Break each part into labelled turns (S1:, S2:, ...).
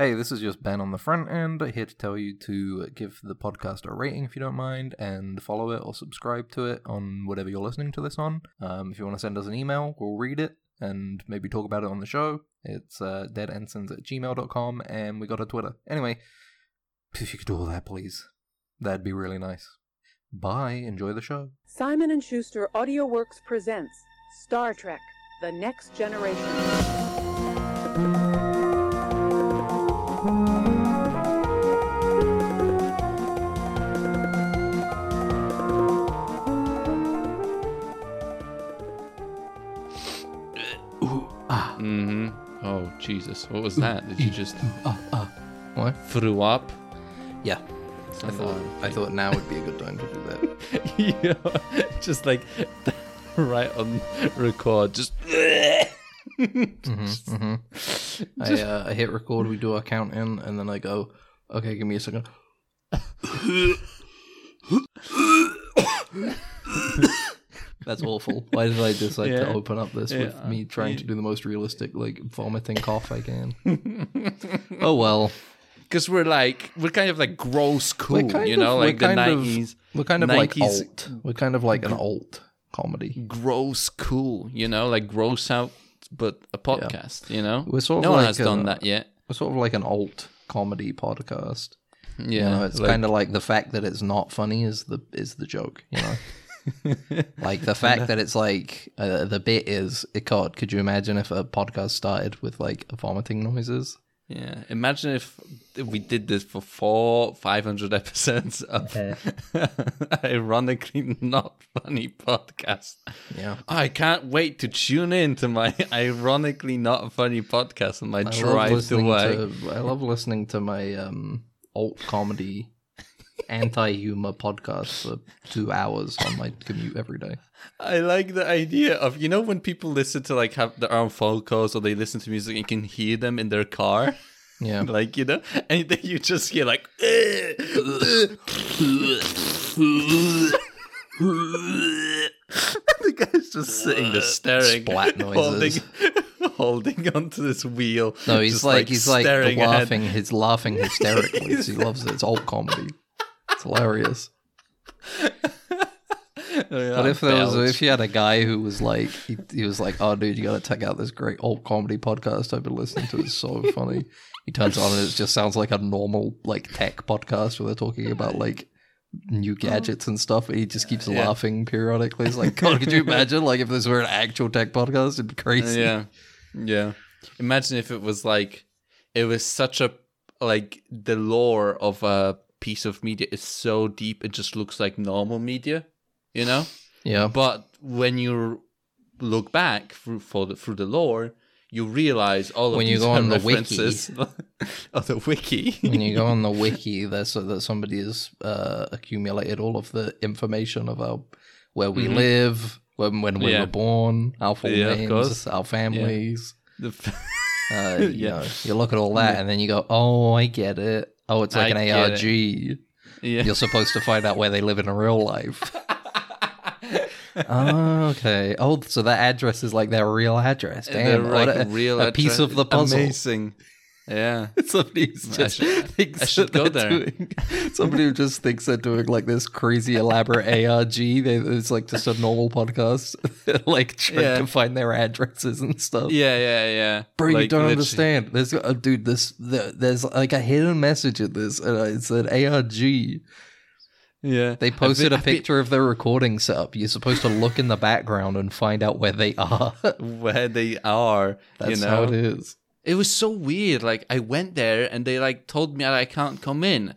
S1: Hey, this is just Ben on the front end, here to tell you to give the podcast a rating if you don't mind, and follow it or subscribe to it on whatever you're listening to this on. Um, if you want to send us an email, we'll read it and maybe talk about it on the show. It's uh, deadensigns at gmail.com, and we got a Twitter. Anyway, if you could do all that, please, that'd be really nice. Bye, enjoy the show.
S2: Simon and Schuster AudioWorks presents Star Trek: The Next Generation.
S3: Jesus! What was that? Did you just
S1: Uh, uh, what?
S3: threw up?
S1: Yeah. I thought I thought now would be a good time to do that.
S3: yeah, just like right on record. Just
S1: hmm I, uh, I hit record, we do our count in, and then I go, okay, give me a second. That's awful. Why did I decide to open up this with me uh, trying to do the most realistic, like, vomiting cough I can? oh well.
S3: because we're like we're kind of like gross cool, you know,
S1: of-
S3: like the nineties.
S1: We're kind of like alt. We're kind of like an alt comedy.
S3: Gross cool, you know, like gross out, but a podcast. You know,
S1: We're sort of
S3: no one
S1: like
S3: has done that yet.
S1: We're sort of like an alt comedy podcast.
S3: Yeah,
S1: You know, it's
S3: like-
S1: kind of like the fact that it's not funny is the is the joke. You know, like the fact that it's like uh, the bit is God. Could you imagine if a podcast started with like vomiting noises?
S3: Yeah, imagine if we did this for four, five hundred episodes of ironically not funny podcast.
S1: Yeah,
S3: I can't wait to tune in to my ironically not funny podcast on my
S1: I
S3: drive to work.
S1: to. I love listening to my um alt comedy, anti humor podcast for two hours on my commute every day.
S3: I like the idea of you know when people listen to like have their own phone calls or they listen to music and can hear them in their car.
S1: Yeah,
S3: Like you know, and then you just hear like, the guy's just sitting there staring,
S1: Splat
S3: holding,
S1: noises.
S3: holding onto this wheel.
S1: no, he's
S3: just,
S1: like, he's like laughing. He's laughing hysterically. he loves it. It's alt comedy. It's hilarious. But if there was, if you had a guy who was like, he, he was like, "Oh, dude, you got to check out this great old comedy podcast I've been listening to. It's so funny." He turns on and it just sounds like a normal like tech podcast where they're talking about like new oh. gadgets and stuff. But he just keeps
S3: Yeah.
S1: laughing periodically. It's like, God, could you imagine like if this were an actual tech podcast? It'd be crazy.
S3: yeah, yeah. Imagine if it was like, it was such a like the lore of a piece of media is so deep it just looks like normal media, you know.
S1: yeah.
S3: But when you look back through for the, through the lore, you realize all of
S1: When you
S3: these
S1: go on the
S3: references. oh, the wiki.
S1: when you go on the wiki, there's so that somebody has uh, accumulated all of the information about where we live, when when we
S3: Mm-hmm. Yeah.
S1: were born, our full
S3: Yeah,
S1: names, our families.
S3: The f-
S1: Uh, you
S3: Yeah.
S1: know, you look at all that, and then you go, "Oh, I get it. Oh, it's like
S3: I
S1: an ARG.
S3: yeah.
S1: You're supposed to find out where they live in real life." oh, okay. Oh, so that address is like their real address. Damn,
S3: They're
S1: what
S3: like
S1: a,
S3: real
S1: a piece of the puzzle.
S3: Amazing. Yeah.
S1: Somebody who's
S3: I
S1: just
S3: should-
S1: thinks
S3: I should go
S1: they're
S3: there.
S1: Doing, somebody who just thinks they're doing like this crazy elaborate ARG. They, it's like just a normal podcast, like trying
S3: Yeah.
S1: to find their addresses and stuff.
S3: Yeah, yeah, yeah.
S1: Bro, you don't
S3: literally-
S1: understand. There's uh, dude, this the, there's like a hidden message in this. Uh, it's an ARG.
S3: Yeah.
S1: They posted
S3: a
S1: a picture of their recording setup. You're supposed to look in the background and find out where they are.
S3: where they are.
S1: That's
S3: you know?
S1: how it is.
S3: It was so weird. Like I went there and they like told me I can't come in.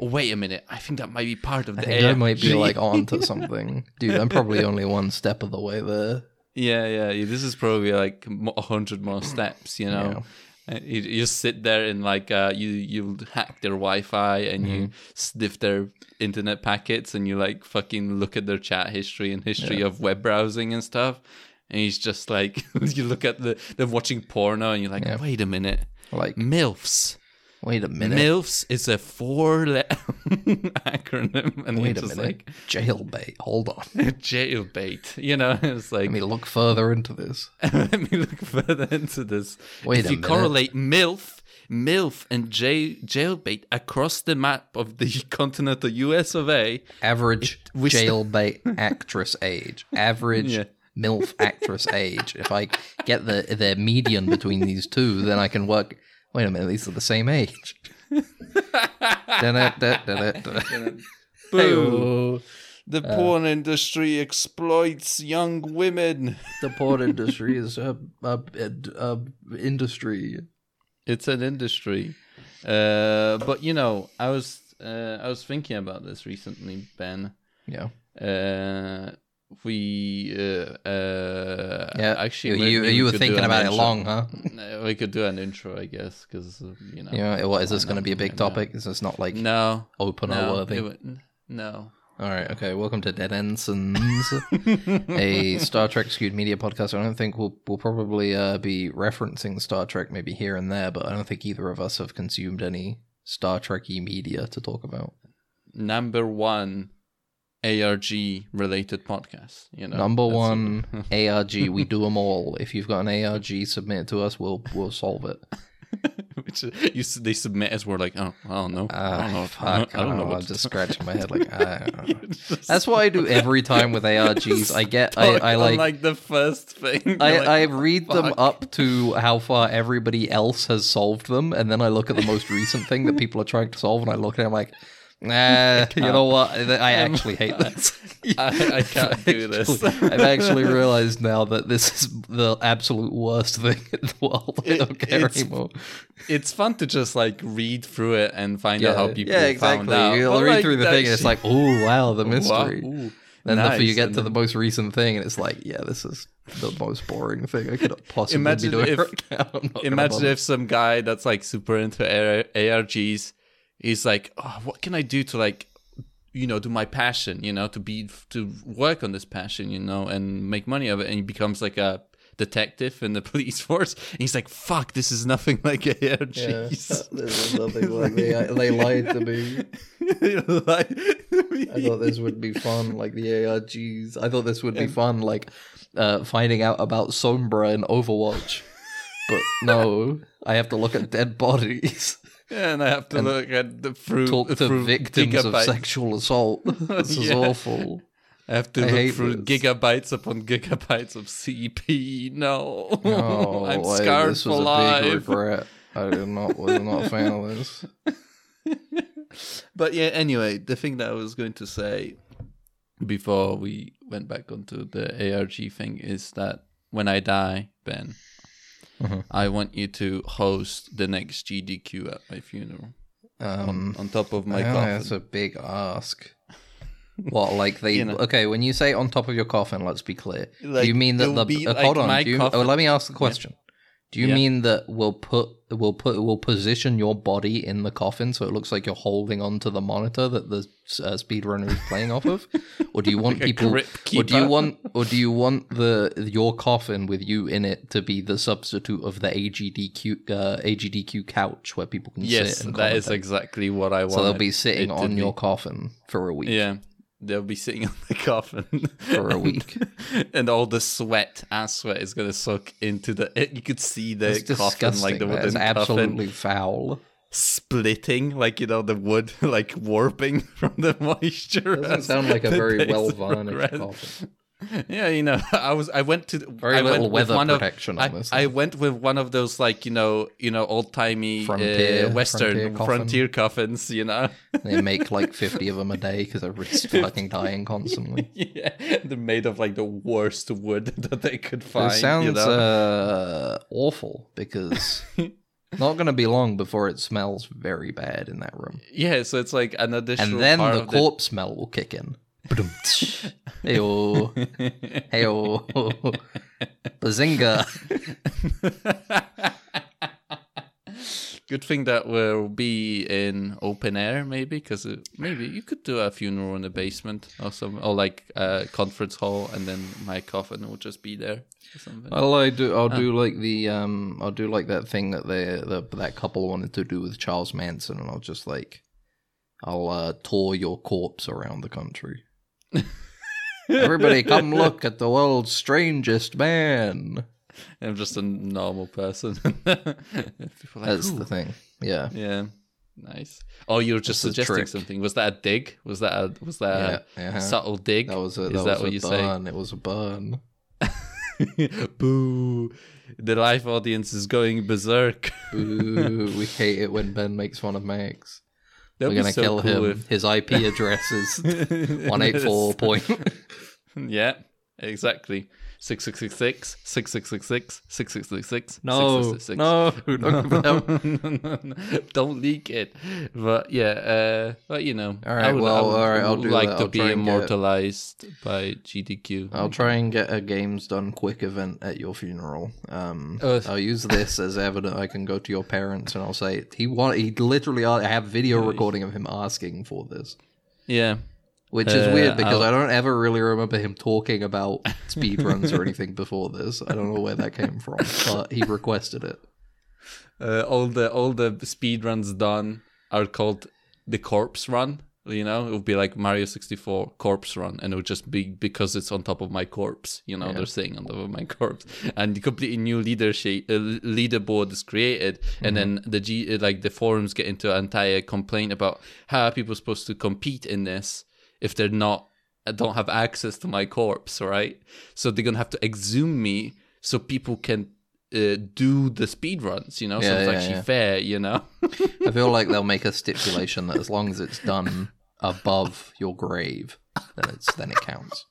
S3: Oh, wait a minute. I think that might be part of
S1: I
S3: the
S1: I might be like onto something, dude. I'm probably only one step of the way there.
S3: Yeah, yeah, yeah. This is probably like a hundred more steps. You know, Uh, you, you just sit there and like uh, you you hack their Wi-Fi and you
S1: Mm-hmm.
S3: sniff their internet packets and you like fucking look at their chat history and history of web browsing and stuff. And he's just like you look at the they're watching porno and you're like,
S1: Yeah.
S3: wait a minute,
S1: Like,
S3: milfs.
S1: wait a minute.
S3: MILFs is a four letter acronym. And
S1: Wait a
S3: just
S1: minute. Jailbait. Hold on.
S3: like jailbait. You know, it's like
S1: Let me look further into this.
S3: let me look further into this.
S1: Wait
S3: if you
S1: minute.
S3: correlate MILF MILF and J- jailbait across the map of the continental US of A.
S1: Average jailbait actress age. Average
S3: Yeah.
S1: MILF actress age. If I get the the median between these two, then I can work. Wait a minute, these are the same age.
S3: Boo! The porn industry exploits young women.
S1: The porn industry is a, a, a, a industry.
S3: It's an industry. Uh, but you know, I was uh, I was thinking about this recently, Ben.
S1: Yeah.
S3: Uh, we uh, uh,
S1: Yeah.
S3: actually
S1: you, you,
S3: maybe
S1: you
S3: we
S1: were thinking about it long, huh?
S3: Uh, We could do an intro, I guess, because uh, you know.
S1: Yeah. What is this going to be a big topic? Is this not like
S3: No,
S1: opener
S3: no,
S1: worthy?
S3: it no.
S1: All right, okay. Welcome to Dead Ensigns, a Star Trek skewed media podcast. I don't think we'll we'll probably uh, be referencing Star Trek maybe here and there, but I don't think either of us have consumed any Star Trek-y media to talk about.
S3: Number one ARG related podcast. You know,
S1: Number one ARG, we do them all. If you've got an ARG, submit it to us. We'll we'll solve it.
S3: Which you they submit as we're like, oh, I don't know, I ah, don't know,
S1: fuck,
S3: I don't know.
S1: Oh,
S3: I'm
S1: just scratching my head like I don't know. That's what I do every time with ARGs. I get I, I like
S3: like the first thing.
S1: I,
S3: like,
S1: I read them up to how far everybody else has solved them, and then I look at the most recent thing that people are trying to solve, and I look at it, I'm like, nah, you know what? I um, actually hate this.
S3: I, I can't do this.
S1: Actually- I've actually realized now that this is the absolute worst thing in the world. I don't care
S3: it's-
S1: anymore.
S3: it's fun to just like read through it and find out how people
S1: yeah,
S3: found
S1: exactly.
S3: out.
S1: You'll
S3: But,
S1: read
S3: like,
S1: through the thing, and it's like, oh wow, the
S3: Wow,
S1: mystery.
S3: ooh,
S1: Then after you get to the most recent thing, and it's like, yeah, this is the most boring thing I could possibly
S3: Imagine
S1: be doing
S3: if-
S1: right now. I'm not gonna
S3: Imagine if some guy that's like super into AR- ARGs, he's like, oh, what can I do to like, you know, do my passion, you know, to be to work on this passion, you know, and make money of it, and he becomes like a detective in the police force. And he's like, fuck, this is nothing like ARGs.
S1: this is nothing like they, they lied to me.
S3: Like-
S1: I thought this would be fun, like the ARGs. I thought this would be fun, like uh, finding out about Sombra in Overwatch. But no, I have to look at dead bodies,
S3: and I have to look at the through
S1: talk to
S3: through
S1: victims of sexual assault. This is
S3: Yeah.
S1: awful.
S3: I have to
S1: I
S3: look through
S1: this.
S3: gigabytes upon gigabytes of CP. No,
S1: Oh,
S3: I'm
S1: I-
S3: scarred
S1: this
S3: for
S1: was a
S3: life.
S1: big regret. I did not was not a fan of this.
S3: But yeah, anyway, the thing that I was going to say before we went back onto the ARG thing is that when I die, Ben,
S1: Mhm.
S3: I want you to host the next GDQ at my funeral
S1: Um,
S3: on top of my
S1: yeah,
S3: coffin.
S1: that's a big ask. What like they
S3: You know.
S1: okay? When you say on top of your coffin, let's be clear. do
S3: Like,
S1: you mean that the
S3: be
S1: uh,
S3: like
S1: hold on?
S3: my
S1: you,
S3: coffin-
S1: oh, let me ask the question. Do you
S3: Yeah.
S1: mean that we'll put we'll put we'll position your body in the coffin so it looks like you're holding onto the monitor that the uh, speedrunner is playing off of, or do you want
S3: Like
S1: people? Or do you want or do you want the your coffin with you in it to be the substitute of the AGDQ uh, AGDQ couch where people can
S3: yes,
S1: sit? And
S3: that is exactly what I want.
S1: So they'll be sitting
S3: it
S1: on your
S3: be.
S1: coffin for a week.
S3: Yeah, they'll be sitting on the coffin
S1: For a week.
S3: and all the sweat, ass sweat, is gonna soak into the. You could see the
S1: It's
S3: coffin, like the wooden
S1: is
S3: coffin,
S1: absolutely foul.
S3: splitting, like you know the wood, like warping from the moisture.
S1: Doesn't sound like a very well varnished coffin.
S3: Yeah, you know, I was I went to
S1: Very
S3: I
S1: little
S3: with
S1: weather
S3: one of-
S1: protection
S3: I,
S1: on this
S3: I went with one of those like you know you know old timey uh, western
S1: frontier
S3: frontier, coffins, you know.
S1: They make like 50 of them a day because everybody's fucking dying constantly.
S3: yeah, they're made of like the worst wood that they could find.
S1: It sounds
S3: you know?
S1: uh, awful because not going to be long before it smells very bad in that room.
S3: yeah, so it's like an additional.
S1: And then the
S3: of
S1: corpse smell will kick in. Heyo. Heyo. Bazinga.
S3: Good thing that we'll be in open air, maybe, because maybe you could do a funeral in the basement or some, or like a conference hall, and then my coffin will just be there or something.
S1: Well, I do. I'll do like the um. I'll do like that thing that they the, that couple wanted to do with Charles Manson, and I'll just like, I'll uh, tour your corpse around the country. Everybody, come look at the world's strangest man.
S3: I'm just a normal person. Like,
S1: That's
S3: "Ooh."
S1: the thing. Yeah.
S3: Yeah, nice. Oh, you were just
S1: That's
S3: suggesting something. Was that a dig? Was that a was that
S1: Yeah,
S3: a
S1: yeah. Uh-huh.
S3: subtle dig?
S1: That was a
S3: Is
S1: that,
S3: that
S1: was
S3: what
S1: a
S3: you say?
S1: It was a burn.
S3: Boo! The live audience is going berserk.
S1: Ooh, we hate it when Ben makes fun of Max.
S3: That'd
S1: We're gonna
S3: so
S1: kill
S3: cool
S1: him.
S3: if-
S1: His IP address is one eight four point.
S3: yeah, exactly. Six six six six six six six six six six six six.
S1: No, no, don't give it out.
S3: don't leak it. But yeah, uh, but you know,
S1: All right,
S3: I would,
S1: well,
S3: would,
S1: all right, I'll do
S3: like
S1: that.
S3: to
S1: I'll
S3: be
S1: and get-
S3: immortalized by GDQ.
S1: I'll try and get a games done quick event at your funeral. Um,
S3: Uh,
S1: I'll use this as evidence. I can go to your parents and I'll say he want. He literally. I have video recording of him asking for this,
S3: Yeah,
S1: which is
S3: Uh,
S1: weird because
S3: I'll-
S1: I don't ever really remember him talking about speedruns or anything before this. I don't know where that came from, but he requested it.
S3: uh, all the all the speed runs done are called the corpse run. You know, it would be like Mario 64 corpse run, and it would just be because it's on top of my corpse. You know,
S1: Yeah.
S3: they're saying on top of my corpse, and completely new leadership uh, leaderboard is created, and then the G like the forums get into an entire complaint about how are people supposed to compete in this if they're not uh, don't have access to my corpse, right? So they're gonna have to exhume me so people can. Uh, do the speed runs, you know, so it's
S1: yeah,
S3: actually
S1: yeah.
S3: fair, you know.
S1: I feel like they'll make a stipulation that as long as it's done above your grave, then it's then it counts.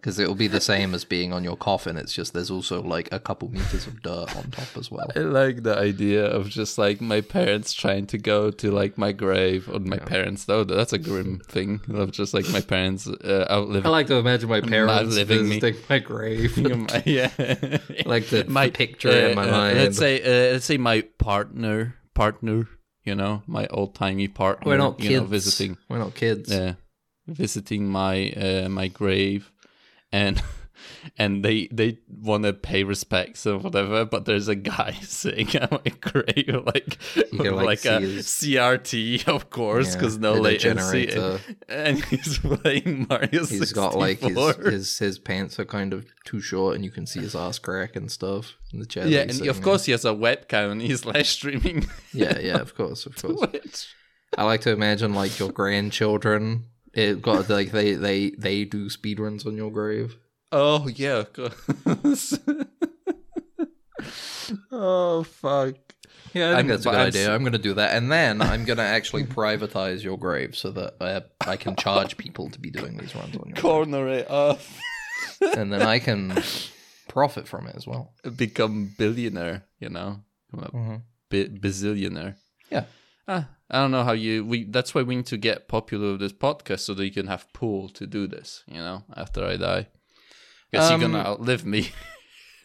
S1: Because it will be the same as being on your coffin. It's just there's also like a couple meters of dirt on top as well.
S3: I like the idea of just like my parents trying to go to like my grave or my parents though. That's a grim thing of just like my parents uh, outliving.
S1: I like to imagine my parents
S3: living me.
S1: visiting my grave.
S3: yeah,
S1: like the picture in my mind.
S3: uh, Let's say, uh, let's say my partner, partner, you know, my old timey partner.
S1: We're not
S3: you
S1: kids.
S3: know, visiting.
S1: We're not kids.
S3: Yeah, visiting my uh, my grave, and and they they want to pay respects or whatever, but there's a guy sitting at my grave, like
S1: like,
S3: like, a
S1: his-
S3: CRT, of course,
S1: Yeah,
S3: because no
S1: with
S3: latency,
S1: generator.
S3: and he's playing Mario.
S1: He's got like his, his his pants are kind of too short, and you can see his ass crack and stuff in the chair.
S3: yeah, and of course he has a webcam and he's live streaming
S1: Yeah, yeah, of course, of course.
S3: Twitch.
S1: I like to imagine like your grandchildren. It got like they they they do speedruns on your grave.
S3: Oh yeah, oh fuck.
S1: Yeah, I
S3: I'm-
S1: think that's a good
S3: I'm
S1: idea.
S3: s-
S1: I'm gonna do that, and then I'm gonna actually privatize your grave so that I, I can charge people to be doing these runs on your
S3: Corner it off.
S1: and then I can profit from it as well.
S3: Become billionaire, you know,
S1: Mhm.
S3: bi- bazillionaire.
S1: Yeah.
S3: Ah, I don't know how you. We that's why we need to get popular with this podcast so that you can have pool to do this. You know, after I die, guess
S1: Um,
S3: you're gonna outlive me.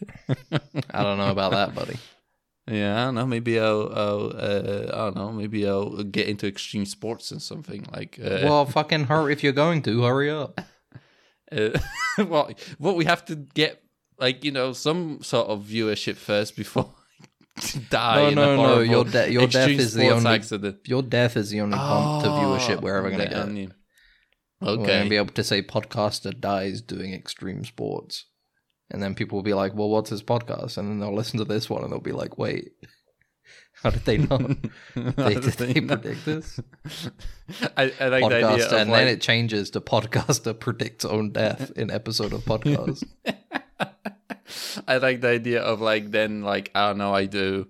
S1: I don't know about that, buddy.
S3: Yeah, I don't know. Maybe I'll, I'll uh, I don't know. Maybe I'll get into extreme sports and something like. Uh,
S1: Well, fucking hurry if you're going to. Hurry up.
S3: uh, well, what we have to get, like you know, some sort of viewership first before die.
S1: No,
S3: in
S1: no, no. Your de- your death is the only
S3: accident.
S1: your death is the only bump to viewership we're ever
S3: Oh, the
S1: get.
S3: only-
S1: We're gonna be able to say podcaster dies doing extreme sports. And then people will be like, well, what's his podcast? And then they'll listen to this one and they'll be like, wait, how did they know? they, did they predict this?
S3: I, I like the idea
S1: Podcaster.
S3: of
S1: And
S3: like,
S1: then it changes to podcaster predicts own death in episode of podcast.
S3: I like the idea of like then like I don't know I do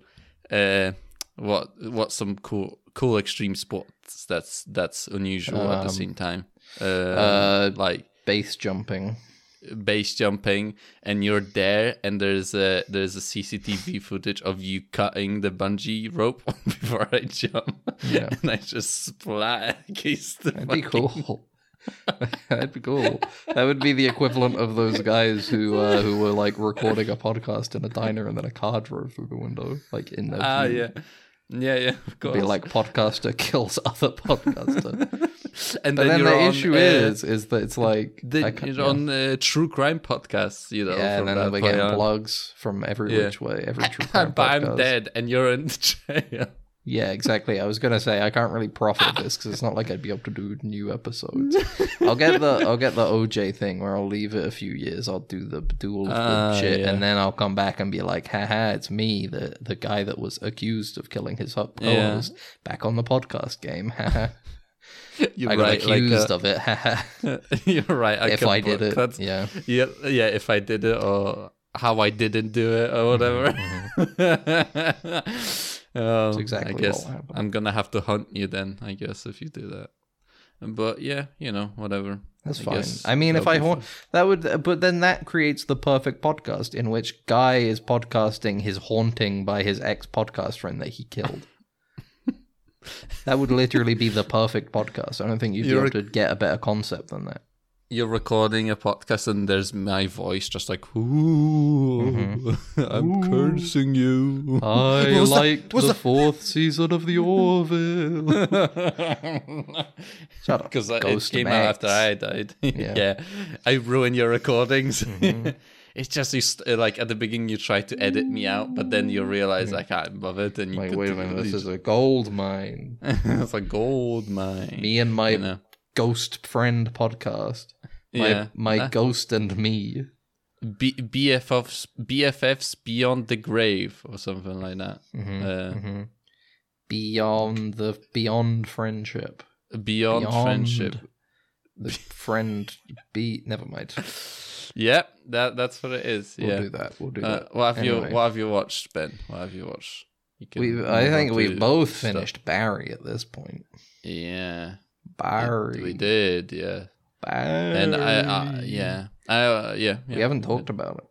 S3: uh what what some cool cool extreme sports that's that's unusual at the
S1: Um,
S3: same time uh,
S1: uh,
S3: like
S1: Base jumping.
S3: base jumping and you're there and there's a there's a CCTV footage of you cutting the bungee rope before I jump
S1: Yeah.
S3: and I just splat against the
S1: That'd be cool. That'd be cool. That would be the equivalent of those guys who uh, who were like recording a podcast in a diner and then a car drove through the window, like in their
S3: ah
S1: view.
S3: yeah yeah yeah of course
S1: Be like podcaster kills other podcaster.
S3: and
S1: But then the
S3: on,
S1: issue
S3: uh,
S1: is, is that it's like
S3: The, you're on uh, true crime podcasts, you know.
S1: yeah, and then
S3: that
S1: we're
S3: point
S1: getting
S3: on.
S1: blogs from every
S3: Yeah.
S1: which way, every true crime
S3: but I'm dead and you're in jail.
S1: Yeah, exactly. I was gonna say I can't really profit this because it's not like I'd be able to do new episodes. I'll get the I'll get the OJ thing where I'll leave it a few years. I'll do the do all of the
S3: Ah,
S1: shit,
S3: yeah.
S1: and then I'll come back and be like, "Haha, it's me, the the guy that was accused of killing his co-
S3: Yeah.
S1: back on the podcast game."
S3: You're
S1: I got
S3: right, like,
S1: accused
S3: uh,
S1: of it.
S3: You're right. I
S1: if I did it,
S3: That's,
S1: yeah.
S3: yeah, yeah. If I did it, or how I didn't do it, or whatever. Oh,
S1: That's exactly
S3: I guess. I'm gonna have to hunt you then. I guess if you do that. But yeah, you know, whatever.
S1: That's
S3: I
S1: fine. I mean, if I ha- that would, but then that creates the perfect podcast in which Guy is podcasting his haunting by his ex podcast friend that he killed. that would literally be the perfect podcast. I don't think you'd
S3: You're
S1: be able to get a better concept than that.
S3: You're recording a podcast and there's my voice just like, ooh, mm-hmm. I'm cursing you.
S1: I
S3: What was that?
S1: liked the
S3: that?
S1: fourth season of The Orville. Shut up,
S3: Because it
S1: Ghost
S3: came out after I died.
S1: Yeah.
S3: yeah. I ruined your recordings. Mm-hmm. it's just you st- uh, like at the beginning you try to edit me out, but then you realize I can't bother it, and you
S1: Like, wait a minute, this is a gold mine.
S3: it's a gold mine.
S1: Me and my
S3: you know.
S1: Ghost friend podcast. My,
S3: Yeah.
S1: my
S3: Uh,
S1: ghost and me.
S3: B- BFFs, BFFs beyond the grave or something like that.
S1: Mhm,
S3: Uh,
S1: mhm. Beyond the beyond friendship.
S3: Beyond,
S1: Beyond
S3: friendship.
S1: The friend be never mind.
S3: Yeah, that that's what it is.
S1: We'll
S3: yeah.
S1: do that. We'll do
S3: Uh,
S1: that.
S3: what have
S1: Anyway.
S3: you What have you watched, Ben? What have you watched?
S1: We I think we've both
S3: stuff.
S1: finished Barry at this point.
S3: Yeah,
S1: Barry.
S3: we did. Yeah,
S1: Barry.
S3: and I, uh, yeah, I, uh, yeah,
S1: We haven't talked about it.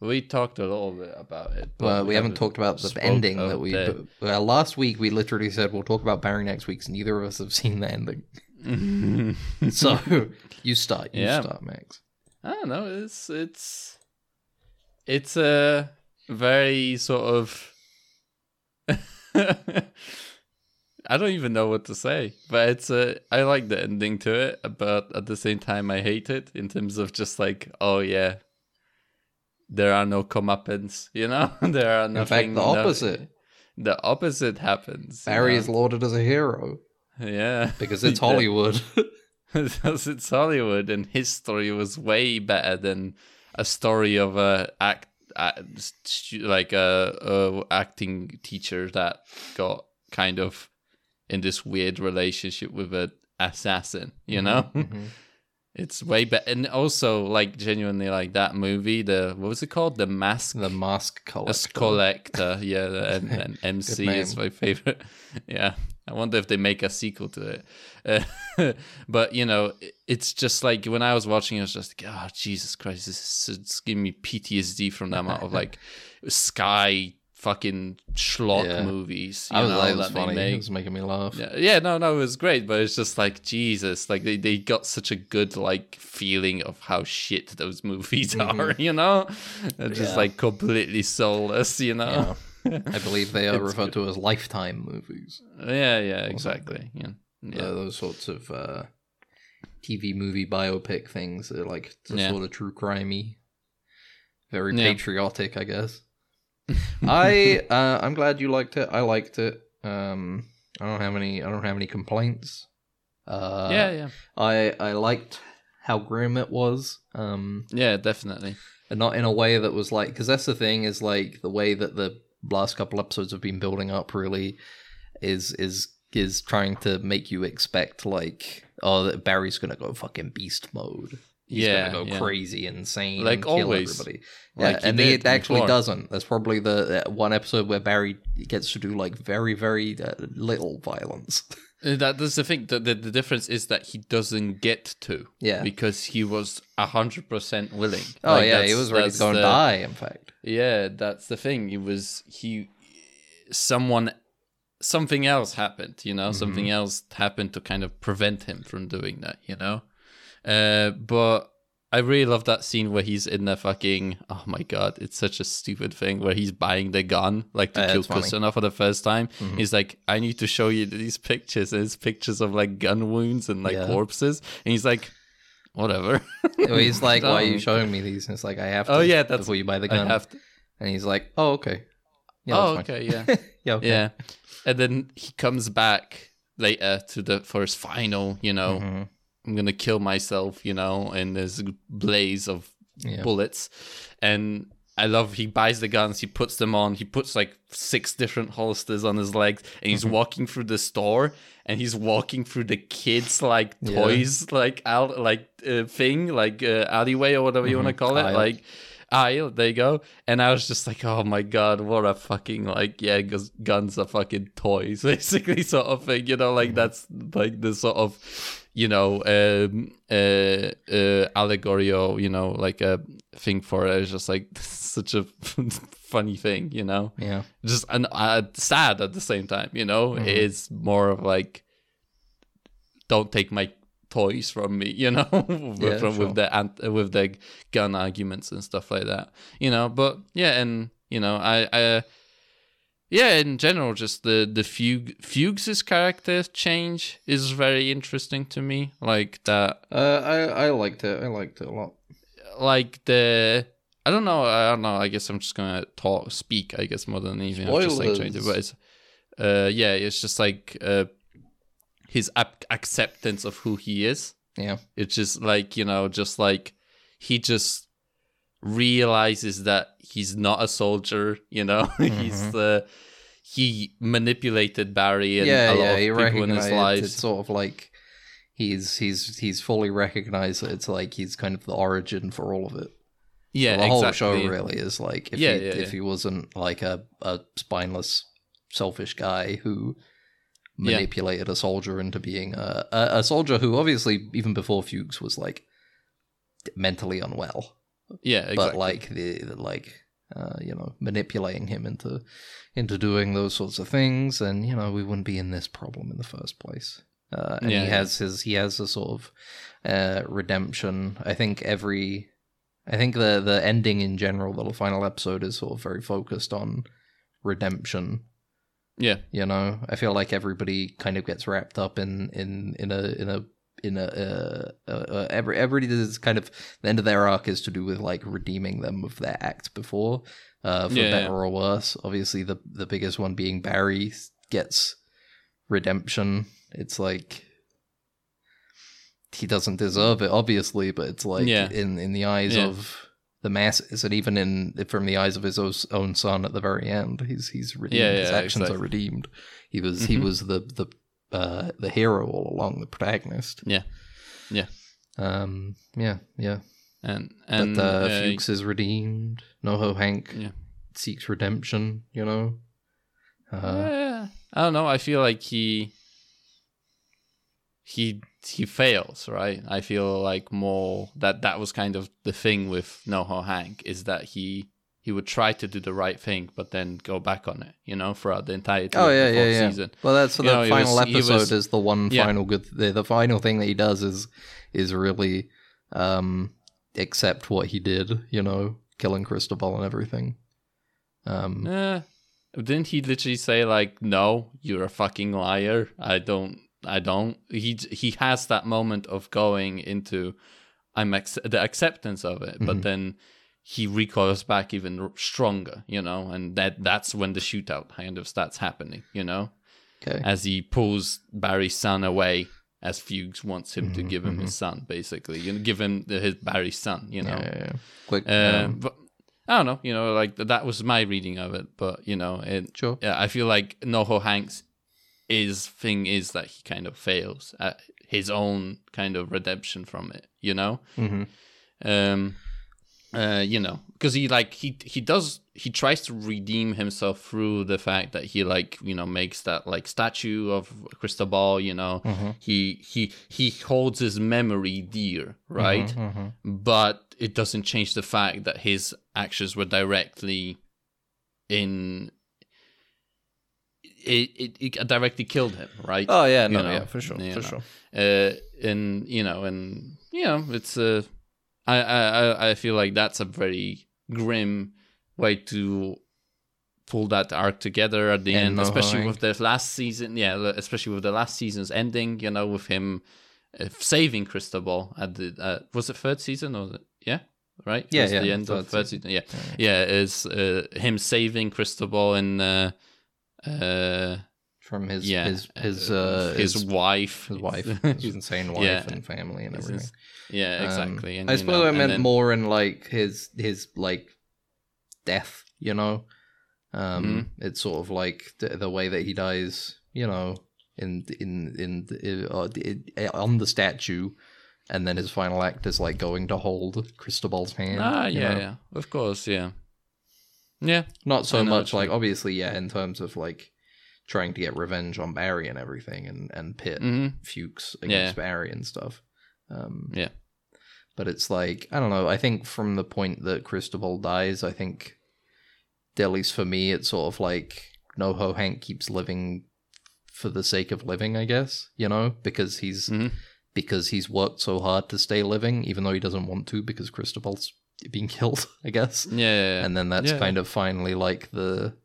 S3: We talked a little bit about it. but
S1: Well, we haven't talked about the ending that we. Well, last week we literally said we'll talk about Barry next week, so neither of us have seen the ending. So you start. You
S3: Yeah.
S1: start, Max.
S3: I don't know. It's it's it's a very sort of. I don't even know what to say, but it's a. I like the ending to it, but at the same time, I hate it in terms of just like, oh yeah, there are no comeuppance, you know. there are nothing.
S1: In fact, the opposite.
S3: the opposite happens.
S1: Barry
S3: know?
S1: is lauded as a hero
S3: yeah
S1: because it's Hollywood.
S3: because it's Hollywood, and his story was way better than a story of a act, like a, a acting teacher that got kind of in this weird relationship with an assassin. You know,
S1: Mhm.
S3: it's way better, and also like genuinely like that movie. The what was it called? The Mask.
S1: The mask collector.
S3: Collector, yeah, and, and MC is my favorite. Yeah, I wonder if they make a sequel to it. Uh, but you know, it's just like when I was watching, I was just like, oh Jesus Christ, this is it's giving me PTSD from that amount of like sky fucking schlock
S1: Yeah.
S3: movies. You
S1: I was
S3: know,
S1: like, it was
S3: that
S1: funny. It
S3: make.
S1: was making me laugh.
S3: Yeah, yeah, no, no, it was great, but it's just like Jesus, like they, they got such a good like feeling of how shit those movies are, you know, They're just
S1: Mm-hmm. Yeah.
S3: like completely soulless, you know.
S1: I believe they are referred to as lifetime movies.
S3: Yeah, yeah, exactly. Yeah, yeah,
S1: Uh, those sorts of uh, TV movie biopic things are like
S3: Yeah.
S1: sort of true crimey, very
S3: Yeah.
S1: patriotic, I guess. I uh, I'm glad you liked it. I liked it. Um, I don't have any I don't have any complaints. Uh,
S3: yeah, yeah,
S1: I I liked how grim it was. Um,
S3: yeah, definitely.
S1: and not in a way that was like because that's the thing is like the way that the last couple episodes have been building up really is is is trying to make you expect like oh that Barry's gonna go fucking beast mode. He's
S3: Yeah,
S1: gonna go
S3: yeah.
S1: crazy, insane,
S3: Like
S1: and kill
S3: always.
S1: everybody.
S3: Like
S1: yeah,
S3: he
S1: and it actually
S3: before.
S1: doesn't. That's probably the uh, one episode where Barry gets to do like very very uh, little violence.
S3: Uh, That, that's the thing. The, the the difference is that he doesn't get to.
S1: Yeah.
S3: because he was hundred percent willing.
S1: oh
S3: Like,
S1: yeah, he was ready to go and die. In fact,
S3: Yeah, that's the thing. He was he someone something else happened, you know, something else happened to kind of prevent him from doing that, you know. Uh but I really love that scene where he's in the fucking oh my god, it's such a stupid thing where he's buying the gun like to
S1: Uh,
S3: kill. Cousineau for the first time. He's like, I need to show you these pictures, and it's pictures of like gun wounds and like
S1: Yeah.
S3: corpses. And he's like, whatever.
S1: So he's like, "Why are you showing me these?" And it's like, "I have to."
S3: Oh, yeah, that's-
S1: before you buy the gun.
S3: I have to
S1: And he's like, "Oh, okay."
S3: oh, okay, yeah.
S1: Yeah, okay.
S3: Yeah, and then he comes back later to the for his final. You know,
S1: Mhm.
S3: I'm gonna kill myself. You know, and there's a blaze of
S1: Yeah.
S3: bullets, and I love he buys the guns, he puts them on, he puts like six different holsters on his legs, and he's walking through the store, and he's walking through the kids like
S1: Yeah.
S3: toys like out like uh, thing like uh, alleyway or whatever you want to call it,
S1: Aisle.
S3: like aisle. There you go. And I was just like, oh my god, what a fucking like yeah, gus- guns are fucking toys, basically sort of thing. You know, like that's like the sort of you know um uh, uh allegory or you know like a thing for it. It's just like such a funny thing, you know
S1: Yeah.
S3: just and uh, sad at the same time. You know, it's more of like, don't take my toys from me. You know, with,
S1: Yeah,
S3: from,
S1: sure.
S3: with the ant- with the gun arguments and stuff like that. You know, but yeah, and you know, I, I yeah, in general, just the the Fugue Fugues' character change is very interesting to me. Like that
S1: Uh, I I liked it. I liked it a lot.
S3: like the I don't know. I don't know. I guess I'm just gonna talk, speak. I guess more than anything. I'm just like trying to, but it's, uh, yeah, it's just like uh, his ap- acceptance of who he is.
S1: Yeah.
S3: It's just like you know, just like he just realizes that he's not a soldier. You know, he's uh, he manipulated Barry and
S1: yeah,
S3: a lot
S1: yeah.
S3: of
S1: He
S3: people in his lives.
S1: it's sort of like he's he's he's fully recognized that it's like he's kind of the origin for all of it.
S3: yeah,
S1: the whole show really is like if
S3: Yeah,
S1: he,
S3: yeah,
S1: if he wasn't like a, a spineless, selfish guy who manipulated a soldier into being a, a a soldier who obviously even before Fuches was like mentally unwell,
S3: Yeah, exactly.
S1: but like the, the like uh, you know manipulating him into into doing those sorts of things, and you know we wouldn't be in this problem in the first place. Uh, and
S3: Yeah,
S1: he
S3: yeah.
S1: has his he has a sort of uh, redemption. I think every I think the the ending in general, the final episode is sort of very focused on redemption.
S3: yeah,
S1: You know, I feel like everybody kind of gets wrapped up in in in a in a in a uh, uh, uh, every everybody is kind of the end of their arc is to do with like redeeming them of their act before, uh, for
S3: Yeah,
S1: better
S3: yeah.
S1: or worse. Obviously, the the biggest one being Barry gets redemption. It's like he doesn't deserve it, obviously, but it's like
S3: Yeah.
S1: in in the eyes of the masses, and even in from the eyes of his own- son at the very end, he's he's redeemed. His actions
S3: exactly.
S1: are redeemed. He was he
S3: Mhm.
S1: was the the uh, the hero all along, the protagonist.
S3: Yeah. Yeah.
S1: Um. Yeah. Yeah.
S3: and and
S1: but uh,
S3: uh,
S1: Fuches is redeemed. NoHo Hank
S3: Yeah.
S1: seeks redemption. You know. Uh,
S3: Eh, I don't know. I feel like he he he fails, right? I feel like more that that was kind of the thing with NoHo Hank is that he he would try to do the right thing, but then go back on it. You know, throughout the entirety
S1: Oh
S3: of
S1: yeah,
S3: the
S1: yeah, yeah.
S3: season.
S1: Well, that's
S3: You
S1: the
S3: know,
S1: final
S3: was-
S1: episode
S3: was-
S1: is the one
S3: Yeah.
S1: final good. The, the final thing that he does is is really um accept what he did. You know, killing Cristobal and everything. Um.
S3: Eh, didn't he literally say like, "No, you're a fucking liar. I don't. I don't." He he has that moment of going into, I'm ex- the acceptance of it, but
S1: Mhm.
S3: then he recoils back even stronger, you know, and that that's when the shootout kind of starts happening, you know,
S1: Okay.
S3: as he pulls Barry's son away. As Fuches wants him to
S1: Mhm,
S3: give him his son, basically, you know, give him the, his Barry's son, you know.
S1: Yeah, yeah, yeah. Quick.
S3: Uh,
S1: um,
S3: but I don't know, you know, like that was my reading of it. But you know, it,
S1: sure.
S3: yeah, I feel like NoHo Hanks' is thing is that he kind of fails at his own kind of redemption from it. You know,
S1: hmm
S3: um, uh, you know, because he like he he does he tries to redeem himself through the fact that he like you know makes that like statue of Cristobal. You know,
S1: hmm
S3: he he he holds his memory dear, right?
S1: hmm
S3: but it doesn't change the fact that his actions were directly in it, it, it directly killed him right
S1: Oh yeah, no,
S3: You know,
S1: yeah, for sure, for
S3: know.
S1: sure.
S3: uh and you know and you know it's a I, I I- feel like that's a very grim way to pull that arc together at the end especially with the last season. Yeah especially with the last season's ending you know with him uh, saving Cristobal at the uh, was it third season or yeah? Right?
S1: Yeah, yeah,
S3: the end of third
S1: season.
S3: season yeah. Yeah is uh, him saving Cristobal and uh, uh,
S1: from his
S3: yeah,
S1: his his uh
S3: his, wife,
S1: his wife, his insane wife
S3: Yeah.
S1: and family and
S3: His-
S1: everything.
S3: yeah,
S1: Um,
S3: exactly. and,
S1: I suppose
S3: know,
S1: I meant
S3: then-
S1: more in like his his like death. You know, um,
S3: Mm-hmm.
S1: it's sort of like the, the way that he dies. You know, in in in, in uh, on the statue, and then his final act is like going to hold Cristobal's hand.
S3: Ah,
S1: you
S3: yeah,
S1: know?
S3: yeah, of course, yeah, yeah,
S1: Not so much like obviously, yeah, in terms of like trying to get revenge on Barry and everything, and and pit
S3: hmm
S1: Fuches
S3: Yeah.
S1: against Barry and stuff. Um,
S3: yeah,
S1: but it's like I don't know. I think from the point that Cristobal dies, I think, at least for me, it's sort of like NoHo Hank keeps living for the sake of living. I guess you know because he's
S3: Mhm.
S1: because he's worked so hard to stay living, even though he doesn't want to because Cristobal's being killed. I guess,
S3: yeah, yeah, yeah.
S1: and then that's
S3: Yeah.
S1: kind of finally like the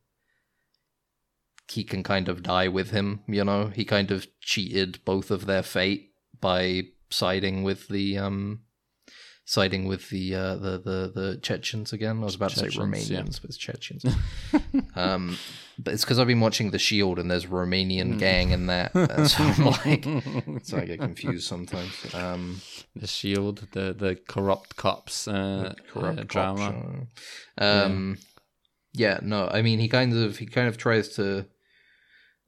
S1: he can kind of die with him. You know, he kind of cheated both of their fate by siding with the um siding with the uh the the, the Chechens again. I was about to say
S3: Chechens, yeah.
S1: Romanians, but it's Chechens. um but it's because I've been watching The Shield and there's a Romanian
S3: Mm.
S1: gang in that. So I'm like so I get confused sometimes. Um
S3: the Shield, the the corrupt cops, uh,
S1: corrupt
S3: uh, drama.
S1: Um, yeah. no, I mean he kind of he kind of tries to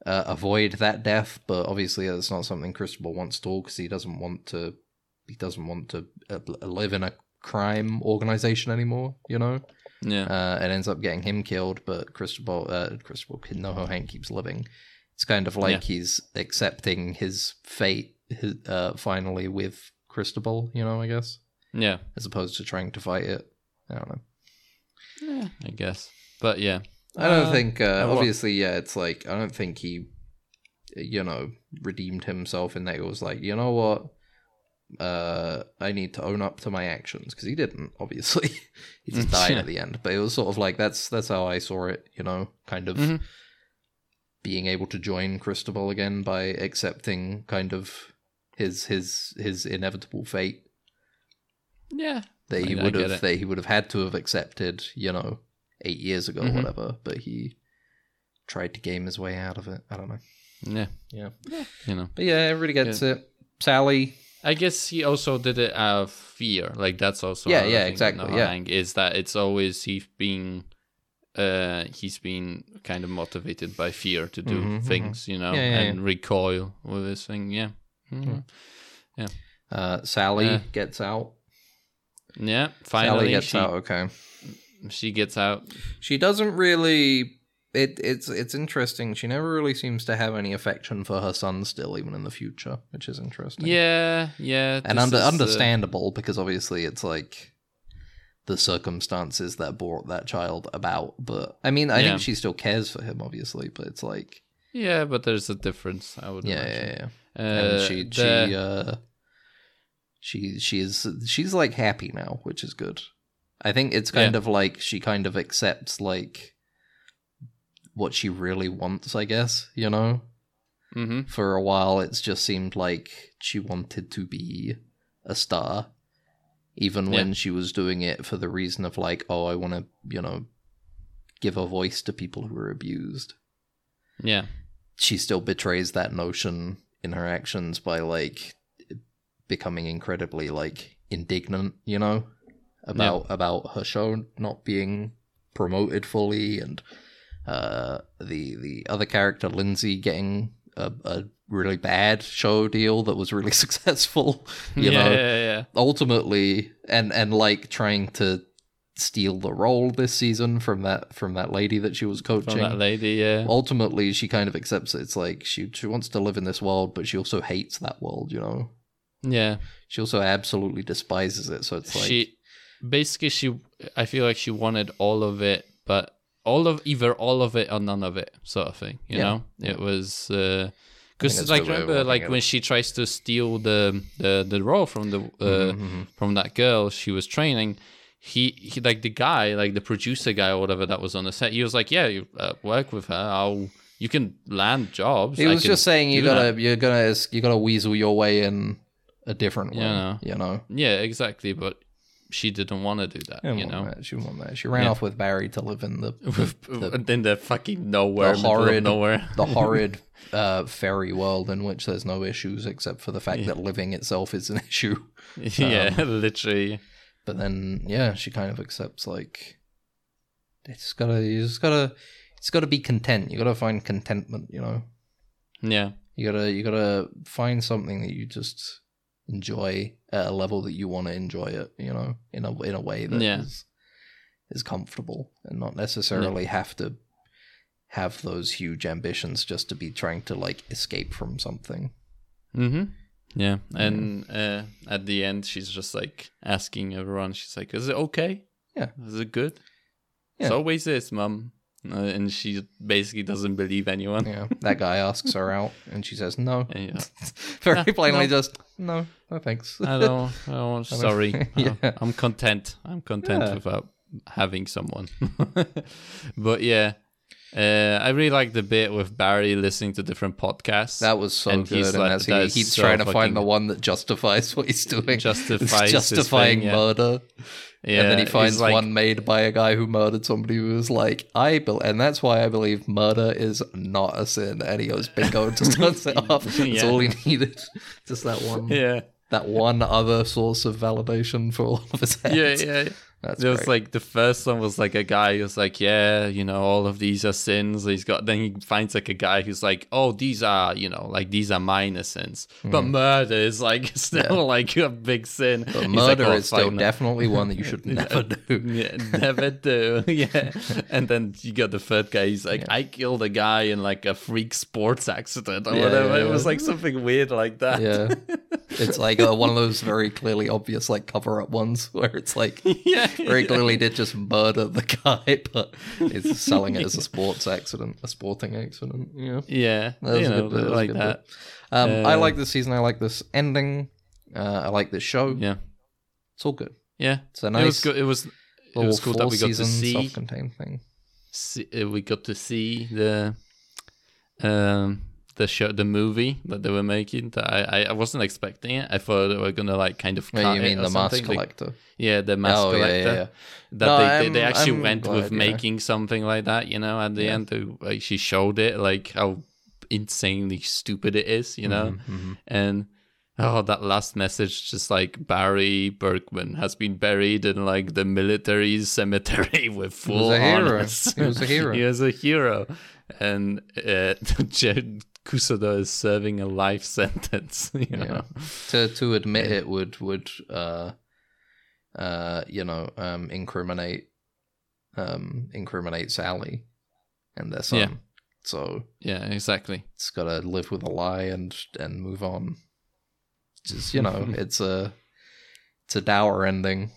S1: uh, avoid that death, but obviously that's not something Cristobal wants to all because he doesn't want to he doesn't want to uh, live in a crime organization anymore. You know,
S3: Yeah,
S1: uh, it ends up getting him killed, but Cristobal uh, Cristobal NoHo Hank keeps living. It's kind of like he's accepting his fate his, uh, finally with Cristobal. You know, I guess
S3: yeah,
S1: as opposed to trying to fight it. I don't know.
S3: yeah, I guess. But yeah,
S1: I don't
S3: Uh,
S1: think. Uh, obviously, yeah, it's like I don't think he, you know, redeemed himself in that he was like, you know what, uh, I need to own up to my actions because he didn't. Obviously, he just died
S3: Yeah.
S1: at the end. But it was sort of like that's that's how I saw it. You know, kind of
S3: Mhm.
S1: being able to join Cristobal again by accepting kind of his his his inevitable fate
S3: yeah,
S1: that he
S3: I-
S1: would have that he would have had to have accepted, you know, eight years ago, or
S3: Mhm.
S1: whatever. But he tried to game his way out of it. I don't know.
S3: yeah,
S1: Yeah,
S3: you know.
S1: but yeah, everybody gets it. Sally,
S3: I guess he also did it out of fear. Like that's also
S1: Yeah, yeah, exactly, yeah.
S3: Hank, is that it's always he's been uh he's been kind of motivated by fear to do
S1: Mhm, mhm.
S3: things, you know,
S1: Yeah, yeah,
S3: and recoil with this thing. Yeah. Mhm.
S1: uh, Sally
S3: Uh,
S1: gets out.
S3: Yeah.
S1: Sally
S3: Finally
S1: gets
S3: she
S1: out. Okay,
S3: she gets out.
S1: she doesn't really. It it's it's interesting. She never really seems to have any affection for her son still, even in the future, which is interesting.
S3: Yeah, yeah.
S1: and under,
S3: uh,
S1: understandable because obviously it's like the circumstances that brought that child about. But I mean, I
S3: Yeah.
S1: think she still cares for him, obviously. But it's like,
S3: yeah, but there's a difference, I would
S1: yeah,
S3: imagine.
S1: yeah, yeah.
S3: Uh,
S1: and she
S3: the-
S1: she uh she she is she's like happy now, which is good. I think it's kind
S3: Yeah.
S1: of like she kind of accepts like what she really wants, I guess, you know?
S3: Mhm.
S1: For a while it's just seemed like she wanted to be a star. Even when
S3: Yeah.
S1: she was doing it for the reason of like, oh, I want to, you know, give a voice to people who are abused
S3: Yeah.
S1: she still betrays that notion in her actions by like becoming incredibly like indignant you know about about her show not being promoted fully and uh the the other character lindsay getting a, a really bad show deal that was really successful you
S3: yeah,
S1: know
S3: yeah, yeah.
S1: ultimately and and like trying to steal the role this season from that from that lady that she was
S3: From
S1: coaching
S3: that lady, yeah.
S1: ultimately she kind of accepts it. It's like she she wants to live in this world, but she also hates that world. You know,
S3: Yeah.
S1: she also absolutely despises it. So it's like
S3: she basically she I feel like she wanted all of it, but all of either all of it or none of it sort of thing. You
S1: Yeah.
S3: know, it was because
S1: that's
S3: like
S1: the way of
S3: remember like when
S1: it.
S3: she tries to steal the the the role from the uh,
S1: Mhm,
S3: from that girl she was training. He, he like the guy like the producer guy or whatever that was on the set he was like yeah you uh, work with her i'll you can land jobs
S1: he
S3: I
S1: was just saying you gotta
S3: that."
S1: you're gonna you gotta weasel your way in a different way.
S3: Yeah.
S1: You know,
S3: yeah exactly but she didn't want to do that. You know,
S1: that. She didn't want that. She ran
S3: Yeah.
S1: off with Barry to live in the the,
S3: in the fucking nowhere,
S1: the horrid,
S3: nowhere.
S1: the horrid uh, fairy world in which there's no issues except for the fact that living itself is an issue.
S3: yeah, literally.
S1: But then, yeah, she kind of accepts like it's gotta, you just gotta, it's gotta be content. You gotta find contentment. You know,
S3: Yeah,
S1: you gotta, you gotta find something that you just enjoy at a level that you want to enjoy it. You know, in a in a way that is
S3: Yeah.
S1: is comfortable and not necessarily have to have those huge ambitions just to be trying to like escape from something.
S3: Mm-hmm. Yeah, and uh, at the end, she's just like asking everyone. She's like, "Is it okay?
S1: Yeah.
S3: is it good?
S1: Yeah.
S3: It always this, mum." Uh, and she basically doesn't believe anyone.
S1: Yeah, that guy asks her out, and she says no.
S3: Yeah.
S1: Very
S3: Yeah,
S1: plainly,
S3: no.
S1: just no, no thanks.
S3: I don't. I don't sorry.
S1: Yeah.
S3: I'm content. I'm content
S1: Yeah.
S3: without having someone. but yeah, uh, I really like the bit with Barry listening to different podcasts.
S1: That was so
S3: And
S1: good,
S3: he's
S1: and
S3: like-
S1: he,
S3: that is
S1: he's
S3: so
S1: trying to find the one that justifies what he's doing,
S3: Justifies
S1: justifying
S3: thing, yeah.
S1: murder.
S3: yeah,
S1: and then he finds
S3: like,
S1: one made by a guy who murdered somebody who was like, I bel and that's why I believe murder is not a sin. And he goes, bingo, and just turns it off. That's
S3: Yeah.
S1: all he needed. Just that one,
S3: Yeah,
S1: that one other source of validation for all of his
S3: yeah, yeah.
S1: That's
S3: It was
S1: great.
S3: like the first one was like a guy who's like, yeah, you know, all of these are sins. He's got then he finds like a guy who's like, oh, these are, you know, like these are minor sins, but murder is like still.
S1: Yeah.
S3: like a big sin.
S1: But murder
S3: like, "Oh,
S1: is still
S3: fine."
S1: definitely one that you should never do.
S3: Yeah, never do. Yeah. And then you got the third guy. He's like, I killed a guy in like a freak sports accident or
S1: Yeah,
S3: whatever.
S1: yeah,
S3: It was like something weird like that.
S1: Yeah. It's like uh, one of those very clearly obvious like cover up ones where it's like
S3: yeah.
S1: very clearly did just murder the guy, but it's selling it as a sports accident, a sporting accident. Yeah.
S3: Yeah.
S1: That
S3: you know,
S1: good that
S3: like that.
S1: Um, I
S3: Uh,
S1: like this season. I like this ending. Uh, I like this show.
S3: Yeah.
S1: It's all good.
S3: Yeah.
S1: It's a
S3: It was
S1: nice
S3: good. It was it was cool that we got to see,
S1: self-contained thing.
S3: see uh, we got to see the um the show the movie that they were making that I, I wasn't expecting it. I thought they were gonna like kind of
S1: Wait, you mean the mask
S3: something. Like,
S1: collector?
S3: yeah, the mask
S1: Oh, yeah,
S3: collector.
S1: yeah, yeah.
S3: That
S1: No,
S3: they, they,
S1: I'm-
S3: they actually
S1: I'm
S3: went
S1: glad,
S3: with
S1: yeah.
S3: making something like that, you know, at the
S1: Yeah.
S3: end like she showed it like how insanely stupid it is, you know?
S1: Mm-hmm,
S3: And oh that last message just like Barry Berkman has been buried in like the military cemetery with full
S1: a hero.
S3: honors.
S1: He was a hero.
S3: he was a hero. And uh Cousineau is serving a life sentence, you
S1: Yeah.
S3: know.
S1: To to admit it would would uh uh you know um incriminate um incriminate Sally and their son.
S3: Yeah.
S1: So
S3: Yeah, exactly.
S1: it's got to live with a lie and and move on. Just you know, it's a it's a dour ending.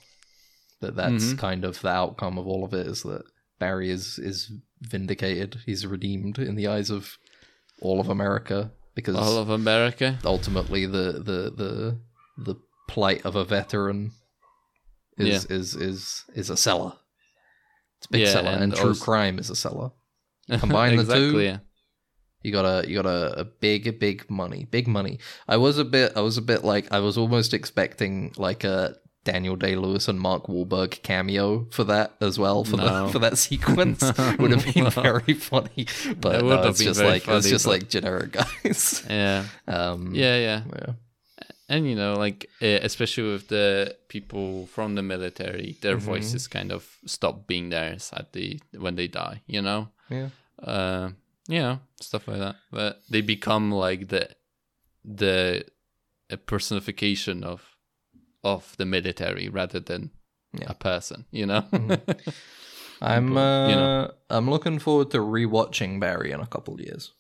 S1: That that's
S3: Mhm.
S1: kind of the outcome of all of it is that Barry is is vindicated. He's redeemed in the eyes of all of America because
S3: All of America.
S1: ultimately the the the the plight of a veteran is is is is a seller. It's a big
S3: Yeah,
S1: seller, and,
S3: and
S1: true
S3: also-
S1: crime is a seller. Combine the
S3: exactly,
S1: two,
S3: yeah.
S1: you got a you got a, a big big money, big money. I was a bit I was a bit like I was almost expecting like a Daniel Day Lewis and Mark Wahlberg cameo for that as well for
S3: No.
S1: the for that sequence would have been very funny, but
S3: It
S1: no,
S3: have
S1: just like it's
S3: funny,
S1: just
S3: but-
S1: like generic guys.
S3: Yeah.
S1: um,
S3: Yeah, yeah.
S1: yeah.
S3: And you know, like especially with the people from the military, their
S1: Mm-hmm.
S3: voices kind of stop being theirs at the when they die, you know?
S1: Yeah.
S3: Uh you know, stuff like that. But they become like the the a personification of of the military rather than
S1: Yeah.
S3: a person, you know?
S1: I'm uh,
S3: you know.
S1: I'm looking forward to rewatching Barry in a couple of years.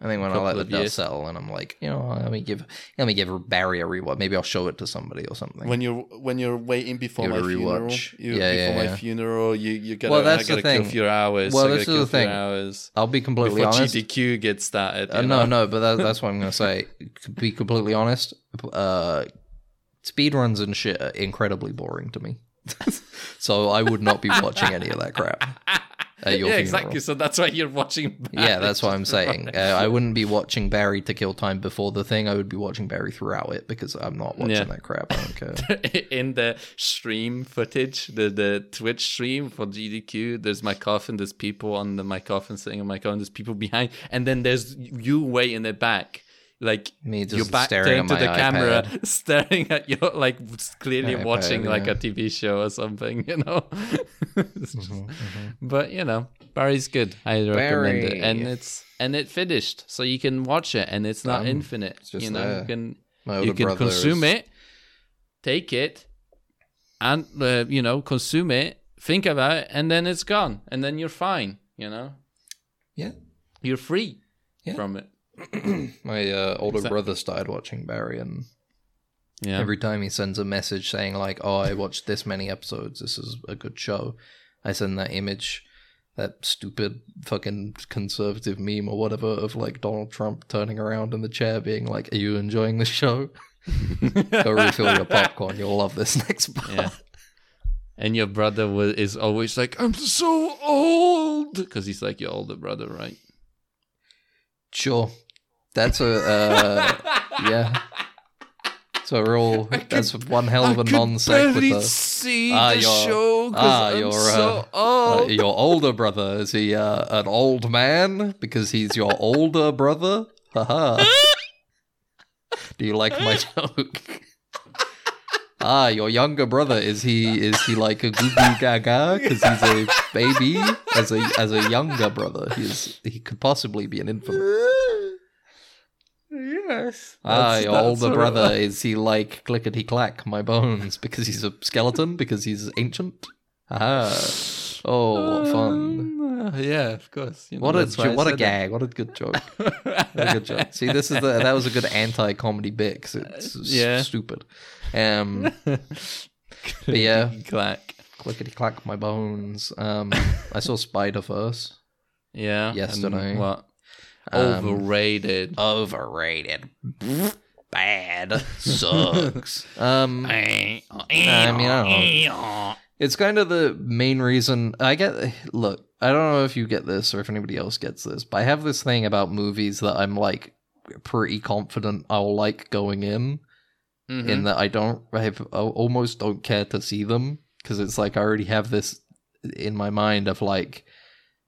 S1: I think when I let the dust
S3: years.
S1: settle, and I'm like, you know, let me give let me give Barry a rewatch. Maybe I'll show it to somebody or something.
S3: when you're when you're waiting before
S1: Give it
S3: my
S1: a
S3: funeral,
S1: rewatch.
S3: you,
S1: Yeah,
S3: before
S1: yeah,
S3: my
S1: yeah.
S3: funeral, you you gotta
S1: Well, that's
S3: I gotta
S1: the
S3: kill
S1: thing.
S3: a few hours.
S1: Well,
S3: I
S1: this is the
S3: a few
S1: thing.
S3: hours
S1: I'll be completely
S3: before
S1: honest.
S3: GDQ gets started.
S1: Uh, no, no, but that, that's what I'm gonna say. To be completely honest, uh, speedruns and shit are incredibly boring to me. so I would not be watching any of that crap. at your
S3: yeah,
S1: funeral.
S3: exactly. So that's why you're watching. Barry.
S1: Yeah, that's what I'm saying. Uh, I wouldn't be watching Barry to kill time before the thing. I would be watching Barry throughout it because I'm not watching
S3: Yeah.
S1: that crap. I don't care.
S3: in the stream footage, the the Twitch stream for GDQ, there's my coffin, there's people on the my coffin sitting on my coffin, there's people behind, and then there's you way in the back. Like
S1: Me
S3: your
S1: just
S3: back
S1: staring
S3: turned
S1: at
S3: to the camera, staring at you, like clearly
S1: iPad,
S3: watching like a TV show or something, you know. Just- But you know, Barry's good. I recommend it, and it's and it finished, so you can watch it, and it's not
S1: Done.
S3: infinite.
S1: It's just
S3: you know,
S1: there.
S3: you can you can consume
S1: is-
S3: it, take it, and uh, you know consume it, think about it, and then it's gone, and then you're fine. You know,
S1: Yeah.
S3: you're free
S1: Yeah.
S3: from it.
S1: My uh, older
S3: Exact-
S1: brother started watching Barry, and
S3: Yeah,
S1: every time he sends a message saying like, "Oh, I watched this many episodes. This is a good show," I send that image, that stupid fucking conservative meme or whatever of like Donald Trump turning around in the chair, being like, "Are you enjoying the show? Go refill your popcorn. You'll love this next part."
S3: yeah. And your brother was, is always like, "I'm so old," because he's like your older brother, right?
S1: Sure, that's a uh, yeah. It's a real. That's one hell of a non sequitur.
S3: see
S1: Ah,
S3: the
S1: your-
S3: show
S1: ah,
S3: I'm
S1: your,
S3: so
S1: Uh,
S3: old.
S1: your older brother is he uh, an old man because he's your older brother? Haha. Do you like my joke? ah, your younger brother is he is he like a goo goo gaga because he's a baby as a as a younger brother? He's he could possibly be an infant.
S3: Yes.
S1: Ah, your older
S3: what-
S1: brother is he like clickety clack my bones because he's a skeleton because he's ancient? Ah, oh, what fun.
S3: Um, yeah, of course. You know,
S1: What a
S3: that's why I
S1: what a
S3: said
S1: gag! What a good joke! What a good joke. See, this is the that was a good anti-comedy bit 'cause it's s- stupid. Um. But yeah.
S3: clack.
S1: clickety clack my bones. Um, I saw Spider Verse.
S3: Yeah.
S1: Yesterday.
S3: What?
S1: Um,
S3: Overrated.
S1: Overrated. Bad. Sucks. Um, I mean, I don't know. It's kind of the main reason I get. Look, I don't know if you get this or if anybody else gets this, but I have this thing about movies that I'm like pretty confident I'll like going in.
S3: Mhm.
S1: in that I don't, I have, I almost don't care to see them because it's like I already have this in my mind of like,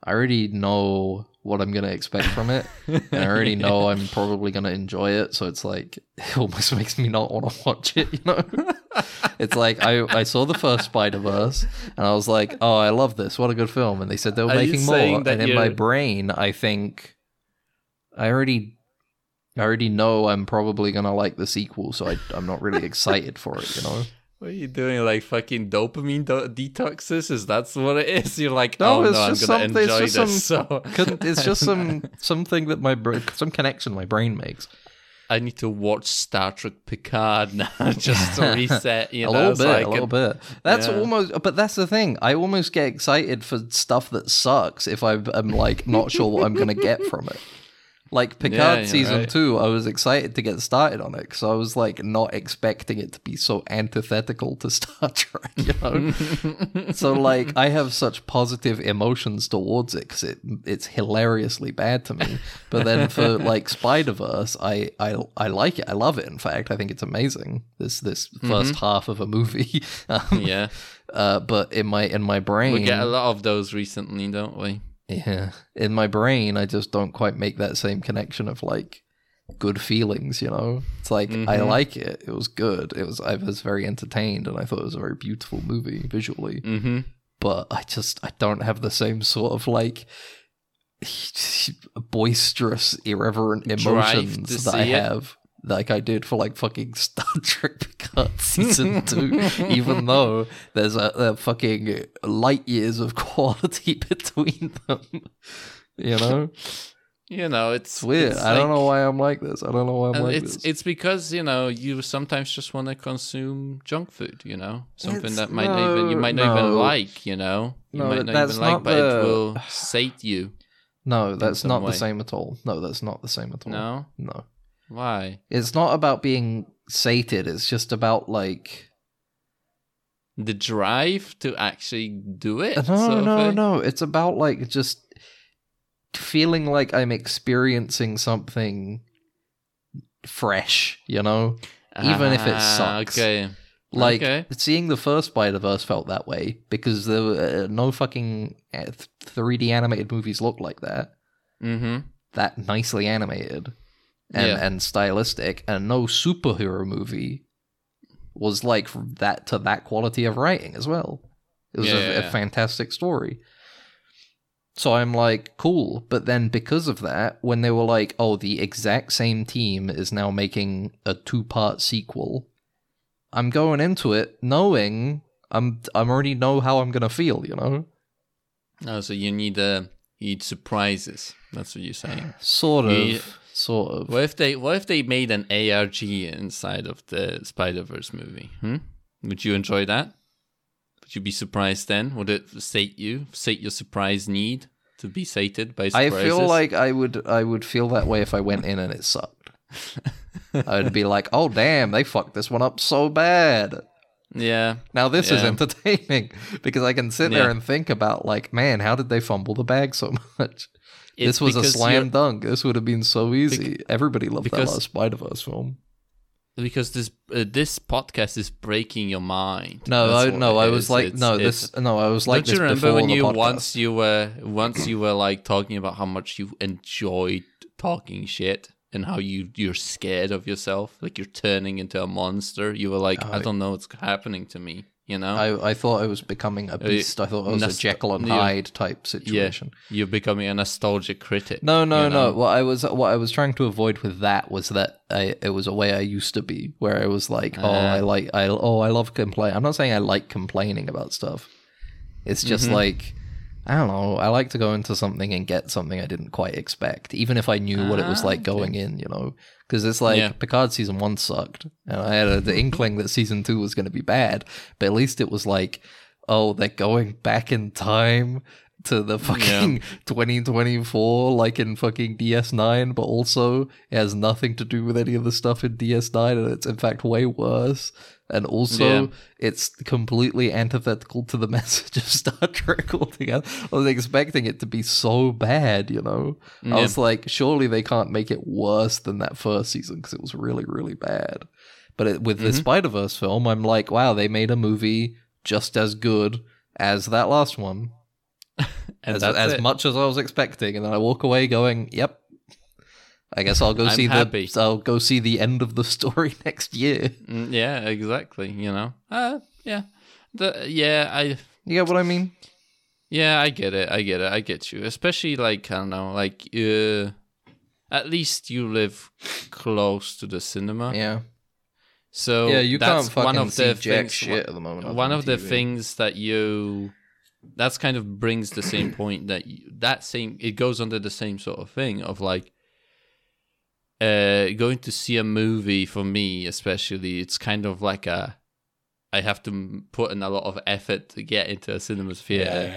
S1: I already know what I'm gonna expect from it, and I already know I'm probably gonna enjoy it. So it's like it almost makes me not want to watch it. You know, it's like I I saw the first Spider Verse and I was like, oh, I love this. What a good film. And they said they were
S3: Are
S1: making more, and in my brain, I think I already I already know I'm probably gonna like the sequel, so I, I'm not really excited for it. You know?
S3: What are you doing? Like fucking dopamine do- detoxes? Is that's what it is? You're like,
S1: No,
S3: oh
S1: it's
S3: no, I'm
S1: just
S3: gonna
S1: something- it's just
S3: this.
S1: some-
S3: So
S1: Couldn't- It's just some something that my bra- some connection my brain makes.
S3: I need to watch Star Trek Picard now just to reset. You
S1: a
S3: know,
S1: little
S3: so
S1: bit, a little bit. That's
S3: Yeah.
S1: almost, but that's the thing. I almost get excited for stuff that sucks if I'm, I'm like not sure what I'm gonna get from it. Like Picard
S3: you're
S1: season
S3: right.
S1: two, I was excited to get started on it because I was like not expecting it to be so antithetical to Star Trek, you know. so like I have such positive emotions towards it because it it's hilariously bad to me. But then for like Spider Verse, I, I I like it. I love it. In fact, I think it's amazing. This this first half of a movie. um,
S3: Yeah,
S1: uh, but in my in my brain,
S3: we get a lot of those recently, don't we?
S1: Yeah, in my brain, I just don't quite make that same connection of like good feelings. You know, it's like I
S3: Mhm.
S1: like it. It was good. It was I was very entertained, and I thought it was a very beautiful movie visually.
S3: Mm-hmm.
S1: But I just I don't have the same sort of like boisterous, irreverent emotions that I have. Like I did for like fucking Star Trek Picard season two, even though there's a, a fucking light years of quality between them. You know,
S3: You know, it's
S1: it's weird.
S3: it's
S1: I don't know why I'm like this. I don't know why I'm like
S3: it's
S1: this.
S3: it's because you know you sometimes just want to consume junk food, you know, something
S1: It's-
S3: that might not even you might not even like, you know, you
S1: No,
S3: might not even like,
S1: not
S3: but
S1: the-
S3: it will sate you.
S1: no, that's not
S3: way.
S1: the same at all. No, that's not the same at all.
S3: No,
S1: no.
S3: Why?
S1: It's not about being sated. It's just about like
S3: the drive to actually do it.
S1: No, no, no. It's about like just feeling like I'm experiencing something fresh, you know? Even if it
S3: Ah,
S1: sucks.
S3: Okay.
S1: Like
S3: Okay.
S1: seeing the first Spider Verse felt that way because there were uh, no fucking uh, 3D animated movies look like that.
S3: Mm-hmm.
S1: That nicely animated and
S3: Yeah.
S1: and stylistic, and no superhero movie was like that to that quality of writing as well. It was
S3: Yeah,
S1: a,
S3: yeah,
S1: a fantastic story. So I'm like, cool. But then because of that, when they were like, oh, the exact same team is now making a two part sequel, I'm going into it knowing I'm I'm already know how I'm gonna feel, you know?
S3: Oh, so you need uh, you need surprises. That's what you're saying.
S1: Sort of.
S3: Yeah.
S1: Sort of.
S3: What if they What if they made an ARG inside of the Spider Verse movie? Hmm? Would you enjoy that? Would you be surprised then? Would it sate you, sate your surprise need to be sated by surprises?
S1: I feel like I would I would feel that way if I went in and it sucked. I would be like, "Oh damn, they fucked this one up so bad."
S3: yeah,
S1: Now this is entertaining because I can sit
S3: Yeah.
S1: there and think about like, man, how did they fumble the bag so much? This was a slam dunk. This would have been so easy. Everybody loved that
S3: because-
S1: last Spider Verse film.
S3: because this uh, this podcast is breaking your mind.
S1: No, I no, I was like,
S3: It's-
S1: no,
S3: it's-
S1: this, no, I was like
S3: Don't you remember when you
S1: podcast.
S3: once you were once you were like talking about how much you enjoyed talking shit and how you you're scared of yourself, like you're turning into a monster. You were like, I
S1: I-
S3: don't know what's happening to me. You know,
S1: I, I thought I was becoming a beast. I thought I was a
S3: Nest-
S1: Jekyll and. Hyde type situation.
S3: Yeah, you're becoming a nostalgic critic.
S1: No, no,
S3: you
S1: no. What I was what I was trying to avoid with that was that I it was a way I used to be, where I was like, oh,
S3: Ah.
S1: I like I oh I love complain. I'm not saying I like complaining about stuff. It's just
S3: Mhm.
S1: like I don't know. I like to go into something and get something I didn't quite expect, even if I knew what it was
S3: Ah,
S1: like going in. You know, because it's like
S3: Yeah.
S1: Picard season one sucked, and I had a, the inkling that season two was going to be bad, but at least it was like, oh, they're going back in time to the fucking 2024 like in fucking DS9 but also it has nothing to do with any of the stuff in DS9 and it's in fact way worse and also
S3: Yeah.
S1: it's completely antithetical to the message of Star Trek altogether. I was expecting it to be so bad, you know. I was like, surely they can't make it worse than that first season because it was really, really bad. But it, with the
S3: Mhm.
S1: Spider Verse film, I'm like, wow, they made a movie just as good as that last one, as, as much as I was expecting, and then I walk away going, "Yep, I guess I'll go
S3: I'm
S1: see
S3: happy.
S1: the I'll go see the end of the story next year."
S3: Mm, yeah, exactly. You know, uh, yeah, the yeah, I
S1: You get what I mean?
S3: Yeah, I get it. I get it. I get you. Especially like I don't know, like uh, at least you live close to the cinema.
S1: Yeah,
S3: So
S1: yeah. You
S3: that's
S1: can't fucking
S3: one of
S1: see
S3: the
S1: jack
S3: things,
S1: shit at the moment.
S3: One
S1: on
S3: of the things that you that's kind of brings the same point that you, that same it goes under the same sort of thing of like uh going to see a movie for me especially it's kind of like a I have to put in a lot of effort to get into a cinema theater.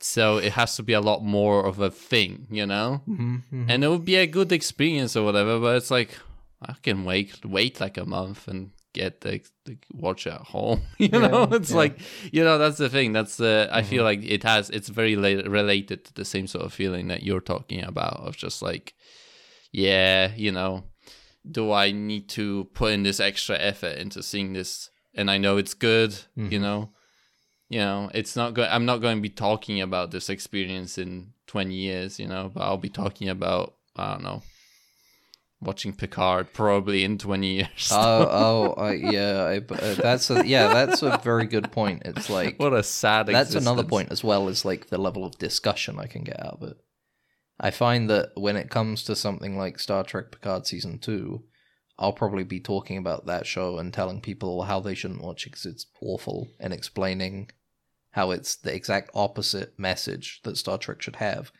S3: So it has to be a lot more of a thing, you know?
S1: Mhm, mhm.
S3: And it would be a good experience or whatever, but it's like I can wait wait like a month and get the, the watch at home. You know, it's
S1: yeah.
S3: like you know that's the thing. That's uh, I feel
S1: Mm-hmm.
S3: like it has it's very la- related to the same sort of feeling that you're talking about of just like yeah, you know, do I need to put in this extra effort into seeing this? And I know it's good, you
S1: Mhm.
S3: know. You know, it's not going. I'm not going to be talking about this experience in 20 years, you know, but I'll be talking about I don't know, watching Picard probably in 20 years.
S1: oh, oh, I, yeah. I, uh, that's a yeah. That's a very good point. It's like
S3: what a sad.
S1: that's another point as well is like the level of discussion I can get out of it. I find that when it comes to something like Star Trek Picard season two, I'll probably be talking about that show and telling people how they shouldn't watch it because it's awful, and explaining how it's the exact opposite message that Star Trek should have.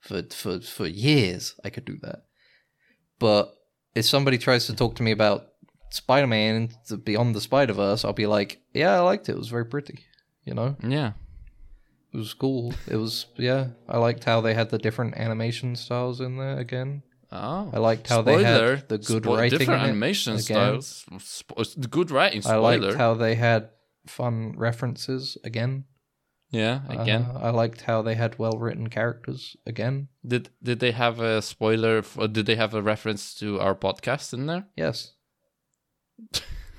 S1: For for for years, I could do that, but if somebody tries to talk to me about Spider Man Beyond the Spider Verse, I'll be like, yeah, I liked it. It was very pretty. You know,
S3: Yeah.
S1: it was cool. It was yeah. I liked how they had the different animation styles in there again.
S3: Oh.
S1: I liked how they had the good
S3: spo-
S1: writing
S3: Different animation
S1: again.
S3: styles. Spo- the good writing.
S1: I
S3: Spoiler.
S1: liked how they had fun references again.
S3: Yeah, again.
S1: Uh, I liked how they had well written characters again.
S3: did did they have a spoiler? For, did they have a reference to our podcast in there?
S1: Yes,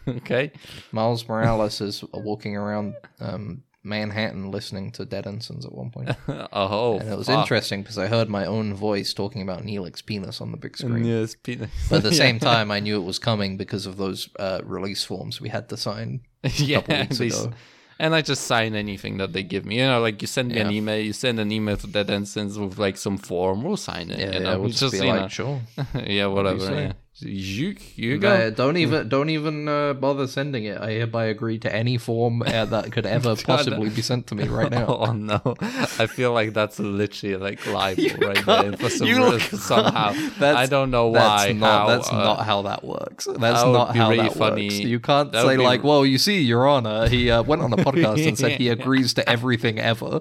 S3: okay.
S1: Miles Morales is walking around um, Manhattan listening to Dead Ensigns at one point.
S3: oh,
S1: and it was
S3: fuck.
S1: interesting because I heard my own voice talking about Neelix penis on the big screen.
S3: Yes, penis.
S1: But at the same time, I knew it was coming because of those uh, release forms we had to sign a
S3: yeah,
S1: couple weeks
S3: these-
S1: ago.
S3: And I just sign anything that they give me. You know, like you send me an email, you send an email to Dead Ensigns with like some form, we'll sign it.
S1: Yeah,
S3: you
S1: yeah, we'll
S3: we
S1: just, be like,
S3: know-
S1: sure.
S3: yeah, whatever. Yeah. You, you go.
S1: Uh, don't even don't even uh, bother sending it. I hereby agree to any form uh, that could ever possibly be sent to me right now.
S3: Oh no! I feel like that's literally like libel
S1: You
S3: right there for some
S1: you
S3: reason, somehow.
S1: That's-
S3: I don't know
S1: That's
S3: why.
S1: not.
S3: how,
S1: that's
S3: uh,
S1: not how that works. That's
S3: that
S1: not how
S3: really
S1: that
S3: funny.
S1: works. You can't
S3: That
S1: say like, "Well, you see, Your Honor, he uh, went on a podcast and said he agrees to everything ever."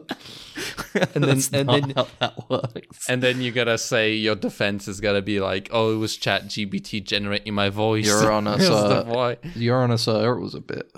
S3: And then- and then-
S1: that works.
S3: And then you gotta say your defense is gotta be like, oh, it was Chat GPT generating my voice.
S1: Your Honor, sir. Your Honor, sir, it was a bit.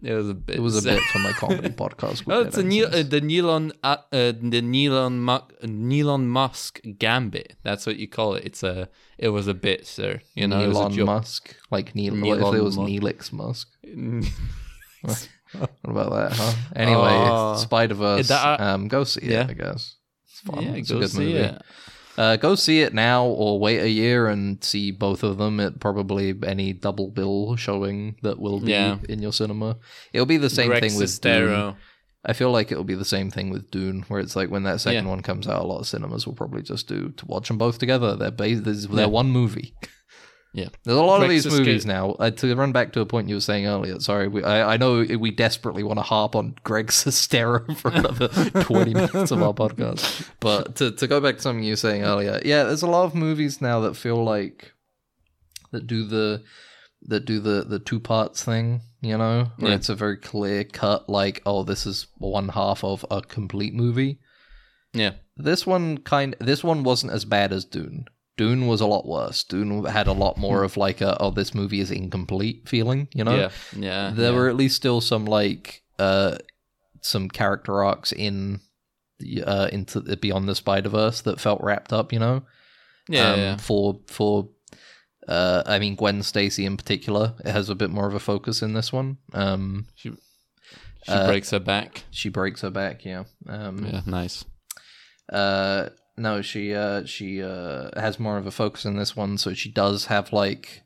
S3: It was a bit.
S1: It was a bit for my comedy podcast. with
S3: Oh, it's a Neil, uh, the Elon, uh, uh, the Elon, Mu- Elon Musk gambit. That's what you call it. It's a. It was a bit, sir. You know,
S1: Elon. Musk, like Neil. What if it was
S3: Musk.
S1: Neelix Musk? What about that, huh? Anyway,
S3: Oh.
S1: Spider Verse.
S3: That-
S1: um, go see
S3: yeah.
S1: it. I guess it's fun.
S3: Yeah,
S1: it's
S3: go
S1: a good
S3: see
S1: movie.
S3: it.
S1: Uh, go see it now, or wait a year and see both of them at probably any double bill showing that will be
S3: Yeah.
S1: in your cinema. It'll be the same
S3: Greg
S1: thing with Dune. I feel like it'll be the same thing with Dune, where it's like when that second
S3: Yeah.
S1: one comes out, a lot of cinemas will probably just do to watch them both together. They're based, they're
S3: Yeah.
S1: one movie.
S3: Yeah.
S1: There's a lot of these movies now. Uh, to run back to a point you were saying earlier, sorry, we, I, I know we desperately want to harp on Greg Sestero for another 20 minutes of our podcast. But to, to go back to something you were saying earlier, yeah, there's a lot of movies now that feel like that do the that do the the two parts thing, you know, where
S3: Yeah.
S1: it's a very clear cut, like, oh, this is one half of a complete movie.
S3: Yeah.
S1: This one kind this one wasn't as bad as Dune. Dune was a lot worse. Dune had a lot more of like a oh this movie is incomplete feeling, you know?
S3: Yeah. Yeah.
S1: There
S3: yeah.
S1: were at least still some like uh some character arcs in the uh into the beyond the Spider-Verse that felt wrapped up, you know?
S3: Yeah.
S1: um,
S3: yeah.
S1: for for uh I mean Gwen Stacy in particular, it has a bit more of a focus in this one. Um
S3: She, she
S1: uh,
S3: breaks her back.
S1: she breaks her back, yeah. Um
S3: Yeah. Nice.
S1: Uh, no, she uh she uh has more of a focus in this one, so she does have like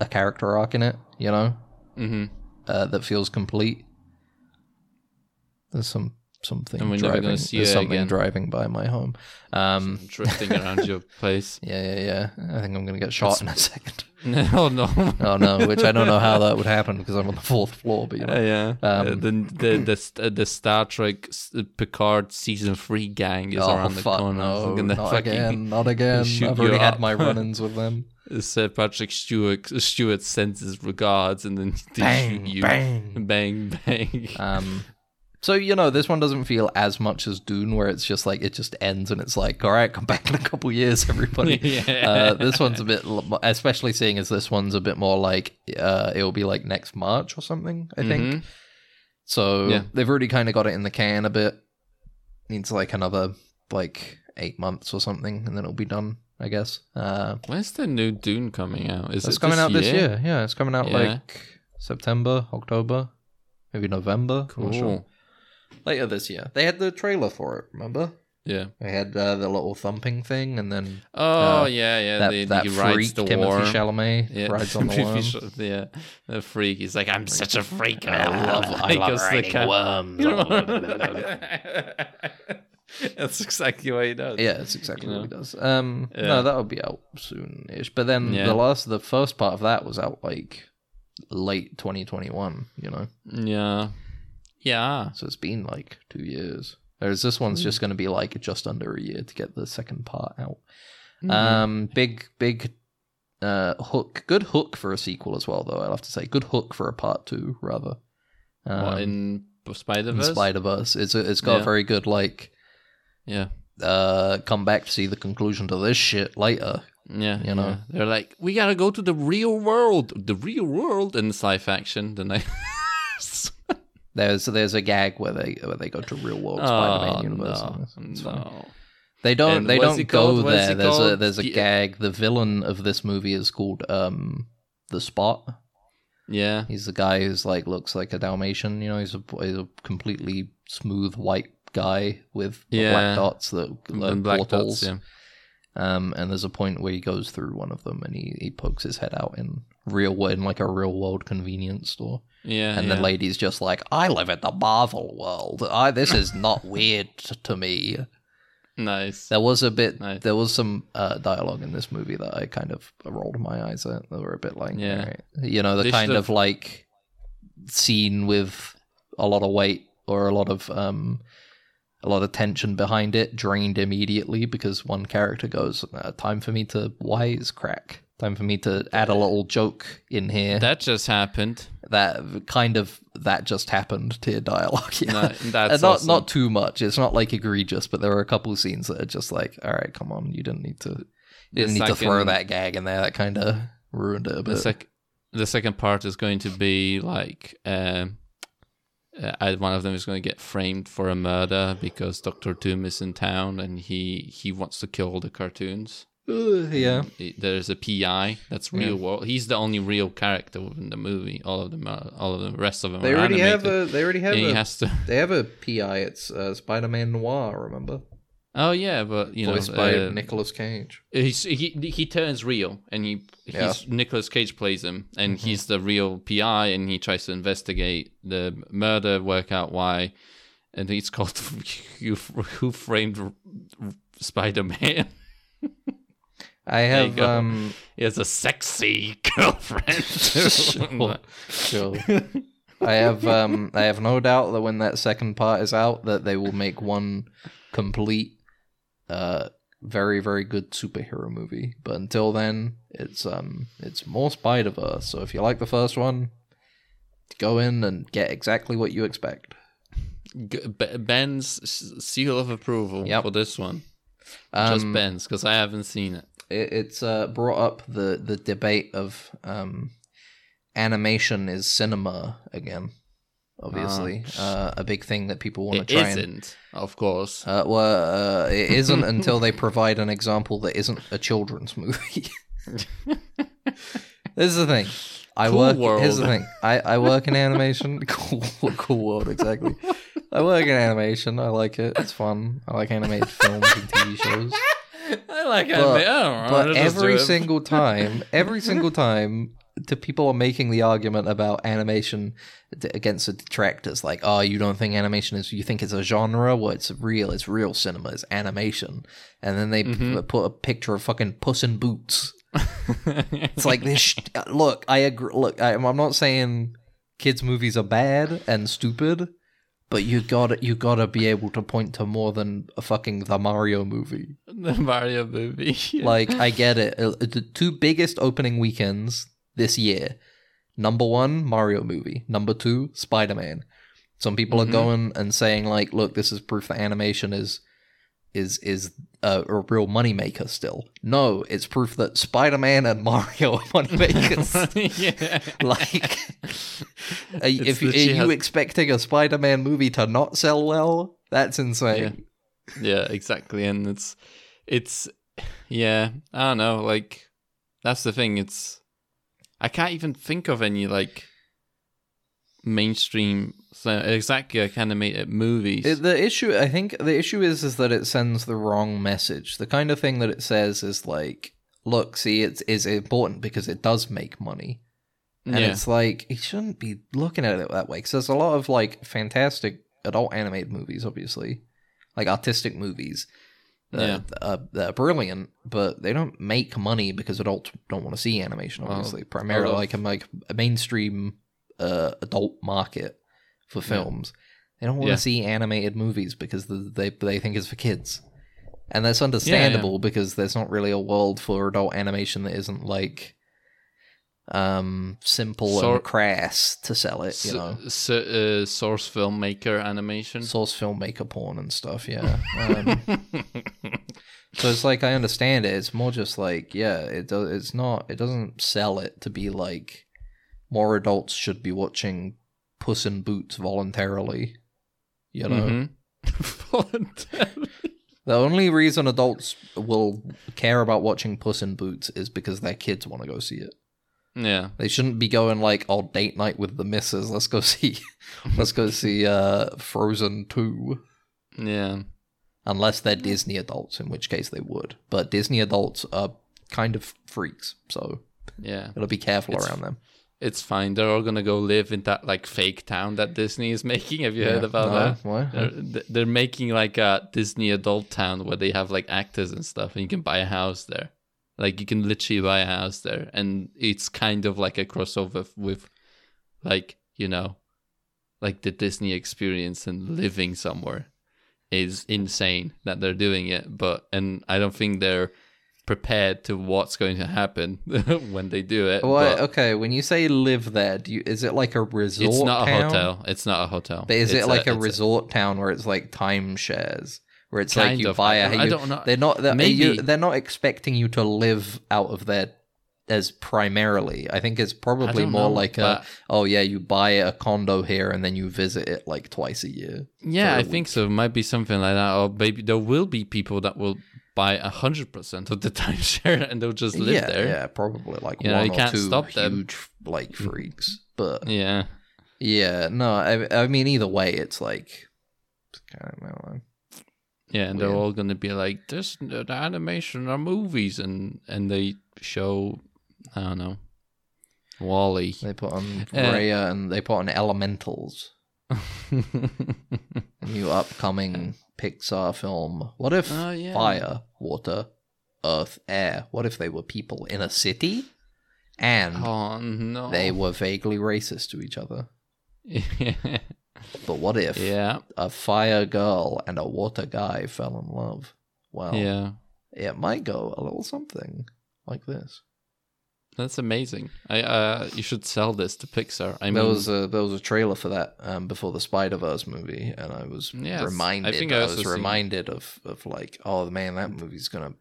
S1: a character arc in it, you know,
S3: Mm-hmm.
S1: uh, that feels complete. There's some something
S3: And we're never
S1: driving.
S3: gonna see
S1: there's something
S3: again.
S1: driving by my home. Um,
S3: Drifting around your place.
S1: yeah, yeah, yeah. I think I'm gonna get shot in a second.
S3: No, no.
S1: Oh no, which I don't know how that would happen because I'm on the fourth floor, but you know.
S3: Uh, yeah.
S1: Um,
S3: Uh, the the the the Star Trek Picard season three gang is
S1: oh
S3: around the corner.
S1: no, not again, not again. I've already had
S3: up.
S1: my run-ins with them.
S3: Sir Patrick Stewart Stewart sends his regards and then
S1: Bang,
S3: shoot you.
S1: bang.
S3: bang, bang.
S1: Um, so you know, this one doesn't feel as much as Dune, where it's just like it just ends and it's like, all right, come back in a couple years, everybody.
S3: Yeah.
S1: uh, this one's a bit, especially seeing as this one's a bit more like uh, it'll be like next March or something. I think.
S3: Mhm.
S1: So
S3: Yeah.
S1: they've already kind of got it in the can a bit. Needs like another like eight months or something, and then it'll be done. I guess. Uh,
S3: When's the new Dune coming out? Is
S1: it's
S3: it
S1: coming
S3: this
S1: out this
S3: year?
S1: Yeah, it's coming out
S3: Yeah.
S1: like September, October, maybe November. I'm not sure.
S3: Cool.
S1: Later this year. They had the trailer for it. Remember?
S3: Yeah.
S1: They had uh, the little thumping thing, and then
S3: Oh
S1: Uh,
S3: yeah, yeah.
S1: that
S3: the,
S1: that
S3: he rides
S1: freak
S3: the
S1: Timothée
S3: worm.
S1: Chalamet
S3: Yeah.
S1: rides on the worm.
S3: Yeah, the freak. He's like, I'm such a freak.
S1: I love, I love
S3: to the
S1: riding worms.
S3: That's exactly what he does.
S1: yeah, it's exactly
S3: You
S1: what he does. Um,
S3: Yeah.
S1: no, that'll be out soon-ish. But then
S3: Yeah.
S1: the last, the first part of that was out like late 2021. You know,
S3: Yeah. Yeah.
S1: so it's been like two years. Whereas this one's
S3: Hmm.
S1: just going to be like just under a year to get the second part out.
S3: Mhm.
S1: Um, big, big uh, hook. Good hook for a sequel as well, though. I'll have to say, good hook for a part two, rather. Um,
S3: what, in Spider
S1: in
S3: Verse?
S1: Spider Verse, it's a, it's got a very good like
S3: Yeah.
S1: uh come back to see the conclusion to this shit later.
S3: Yeah,
S1: You know?
S3: yeah. they're like, we gotta go to the real world, the real world, and it's live action. Then I,
S1: There's there's a gag where they where they go to real world Spider-Man
S3: oh,
S1: universe.
S3: no,
S1: it's- it's
S3: no.
S1: They don't
S3: And
S1: they don't go
S3: called?
S1: There. There's a there's a gag. The villain of this movie is called um the Spot.
S3: Yeah.
S1: He's the guy who's like looks like a Dalmatian. You know, he's a he's a completely smooth white guy with
S3: Yeah.
S1: black dots that are
S3: And black
S1: portals.
S3: dots, yeah.
S1: Um, and there's a point where he goes through one of them and he, he pokes his head out in real wo- in like a real world convenience store.
S3: Yeah.
S1: And
S3: yeah.
S1: the lady's just like, I live in the Marvel world. I this is not weird to me.
S3: Nice.
S1: There was a bit.
S3: Nice.
S1: There was some uh, dialogue in this movie that I kind of rolled my eyes at. That were a bit like,
S3: Yeah.
S1: alright. you know, the
S3: They
S1: kind of like scene with a lot of weight or a lot of um, a lot of tension behind it, drained immediately because one character goes, uh, "Time for me to wise crack. Time for me to add a little joke in here."
S3: That just happened.
S1: that kind of that just happened to your dialogue. Yeah.
S3: No, that's
S1: not
S3: awesome.
S1: not too much. It's not like egregious, but there are a couple of scenes that are just like, all right, come on, you didn't need to, you didn't
S3: The
S1: need to throw that gag in there. That kind of ruined it a
S3: the
S1: bit.
S3: sec- the second part is going to be like um uh, one of them is going to get framed for a murder because Doctor Doom is in town and he he wants to kill all the cartoons.
S1: Uh, yeah,
S3: There's a PI that's real world. He's the only real character within the movie. All of them, are, all of the rest of them
S1: they
S3: are
S1: already have a they already have
S3: and he
S1: a
S3: has to.
S1: they have a PI. It's uh, Spider Man Noir. Remember,
S3: Oh yeah, but you know,
S1: voiced by
S3: uh,
S1: Nicolas Cage.
S3: he's, he he turns real, and he
S1: Yeah.
S3: Nicolas Cage plays him, and he's the real PI, and he tries to investigate the murder, work out why, and it's called "Who, Who Framed Spider Man."
S1: I have um
S3: he a sexy girlfriend.
S1: sure, sure. I have um I have no doubt that when that second part is out that they will make one complete uh very very good superhero movie. But until then, it's um it's more Spider Verse. So if you like the first one, go in and get exactly what you expect.
S3: Ben's seal of approval
S1: Yep.
S3: for this one.
S1: Um,
S3: Just Ben's, because I haven't seen it.
S1: It, it's uh, brought up the the debate of um, animation is cinema again. Obviously, uh, a big thing that people want to try and
S3: isn't, of course.
S1: Uh, well, uh, it isn't until they provide an example that isn't a children's movie. this is the thing. I
S3: Cool
S1: work.
S3: world.
S1: Here's the thing. I, I work in animation. Cool, cool world. Exactly. I work in animation. I like it. It's fun. I like animated films and TV shows.
S3: I like
S1: But,
S3: anime. I
S1: but every single time, every single time, the people are making the argument about animation against the detractors, like, "Oh, you don't think animation is? You think it's a genre? Well, it's real. It's real cinema. It's animation." And then they
S3: Mm-hmm.
S1: put a picture of fucking Puss in Boots. It's like this. Sh- look, I agree. Look, I, I'm not saying kids' movies are bad and stupid, but you gotta you gotta be able to point to more than a fucking the Mario movie.
S3: the Mario movie.
S1: Like, I get it. Uh, The two biggest opening weekends this year number one, Mario movie. Number two, Spider Man. Some people
S3: Mhm.
S1: are going and saying, like, look, this is proof that animation is is is a, a real moneymaker still. No, it's proof that Spider Man and Mario are moneymakers.
S3: yeah.
S1: like, are you- if are you
S3: has-
S1: expecting a Spider Man movie to not sell well? That's insane.
S3: yeah, exactly. And it's, it's, yeah, I don't know. Like, that's the thing. It's, I can't even think of any, like, mainstream, so exactly like animated movies.
S1: It- the issue, I think, the issue is is that it sends the wrong message. The kind of thing that it says is like, look, see, it's is important because it does make money, and
S3: yeah.
S1: it's like you shouldn't be looking at it that way because there's a lot of like fantastic adult animated movies, obviously, like artistic movies. That,
S3: Yeah.
S1: uh, that brilliant, but they don't make money because adults don't want to see animation. Obviously, primarily like a like a mainstream uh, adult market for
S3: Yeah.
S1: films. They don't want to
S3: Yeah.
S1: see animated movies because the, they they think it's for kids, and that's understandable because there's not really a world for adult animation that isn't like um simple
S3: Sor-
S1: and crass to sell it. You know,
S3: S- uh, source filmmaker animation.
S1: source filmmaker porn and stuff. Yeah. Um, so it's like I understand it. It's more just like yeah, it does. It's not. It doesn't sell it to be like more adults should be watching Puss in Boots voluntarily. You know,
S3: Mhm. Voluntarily.
S1: the only reason adults will care about watching Puss in Boots is because their kids want to go see it.
S3: yeah.
S1: They shouldn't be going like, "Oh, date night with the missus. Let's go see, let's go see uh, Frozen two.
S3: Yeah.
S1: Unless they're Disney adults, in which case they would. But Disney adults are kind of freaks, so
S3: Yeah.
S1: gotta be careful
S3: It's-
S1: around them.
S3: It's fine. They're all gonna go live in that like fake town that Disney is making. Have you heard about
S1: No,
S3: that?
S1: what?
S3: They're, they're making like a Disney adult town where they have like actors and stuff, and you can buy a house there. Like you can literally buy a house there, and it's kind of like a crossover with, like you know, like the Disney experience and living somewhere is insane that they're doing it. But and I don't think they're prepared to what's going to happen when they do it.
S1: Well,
S3: but
S1: okay, when you say live there, do you is it like a resort?
S3: it's not a
S1: town?
S3: hotel. It's not a hotel.
S1: But is
S3: It's
S1: it like a,
S3: it's
S1: resort town where it's like timeshares? Where it's like you
S3: of.
S1: buy a
S3: I
S1: you-
S3: don't know.
S1: They're not they're,
S3: Maybe.
S1: you, they're not expecting you to live out of there as primarily. I think it's probably more
S3: know,
S1: like a oh yeah, you buy a condo here and then you visit it like twice a year.
S3: Yeah, I
S1: a
S3: think so. It might be something like that, or maybe there will be people that will buy a hundred percent of the timeshare and they'll just live
S1: yeah,
S3: there.
S1: yeah, probably like
S3: You know,
S1: one
S3: you
S1: or
S3: can't
S1: two
S3: stop them.
S1: huge like freaks. But
S3: Yeah,
S1: yeah, no, I, I mean either way, it's like it's kind of, know.
S3: yeah, and they're all gonna be like, "This the animation are movies," and and they show, I don't know, WALL-E.
S1: They put on
S3: Uh,
S1: Raya and they put on Elementals, new upcoming Pixar film. What if
S3: Oh, yeah.
S1: fire, water, earth, air? What if they were people in a city and
S3: oh no,
S1: they were vaguely racist to each other? But what if
S3: yeah,
S1: a fire girl and a water guy fell in love? Well,
S3: yeah.
S1: it might go a little something like this.
S3: That's amazing. I uh, you should sell this to Pixar. I mean,
S1: there was a there was a trailer for that um, before the Spider Verse movie, and I was
S3: Yes,
S1: reminded. I,
S3: think I also
S1: was reminded of of like, oh man, that movie's gonna.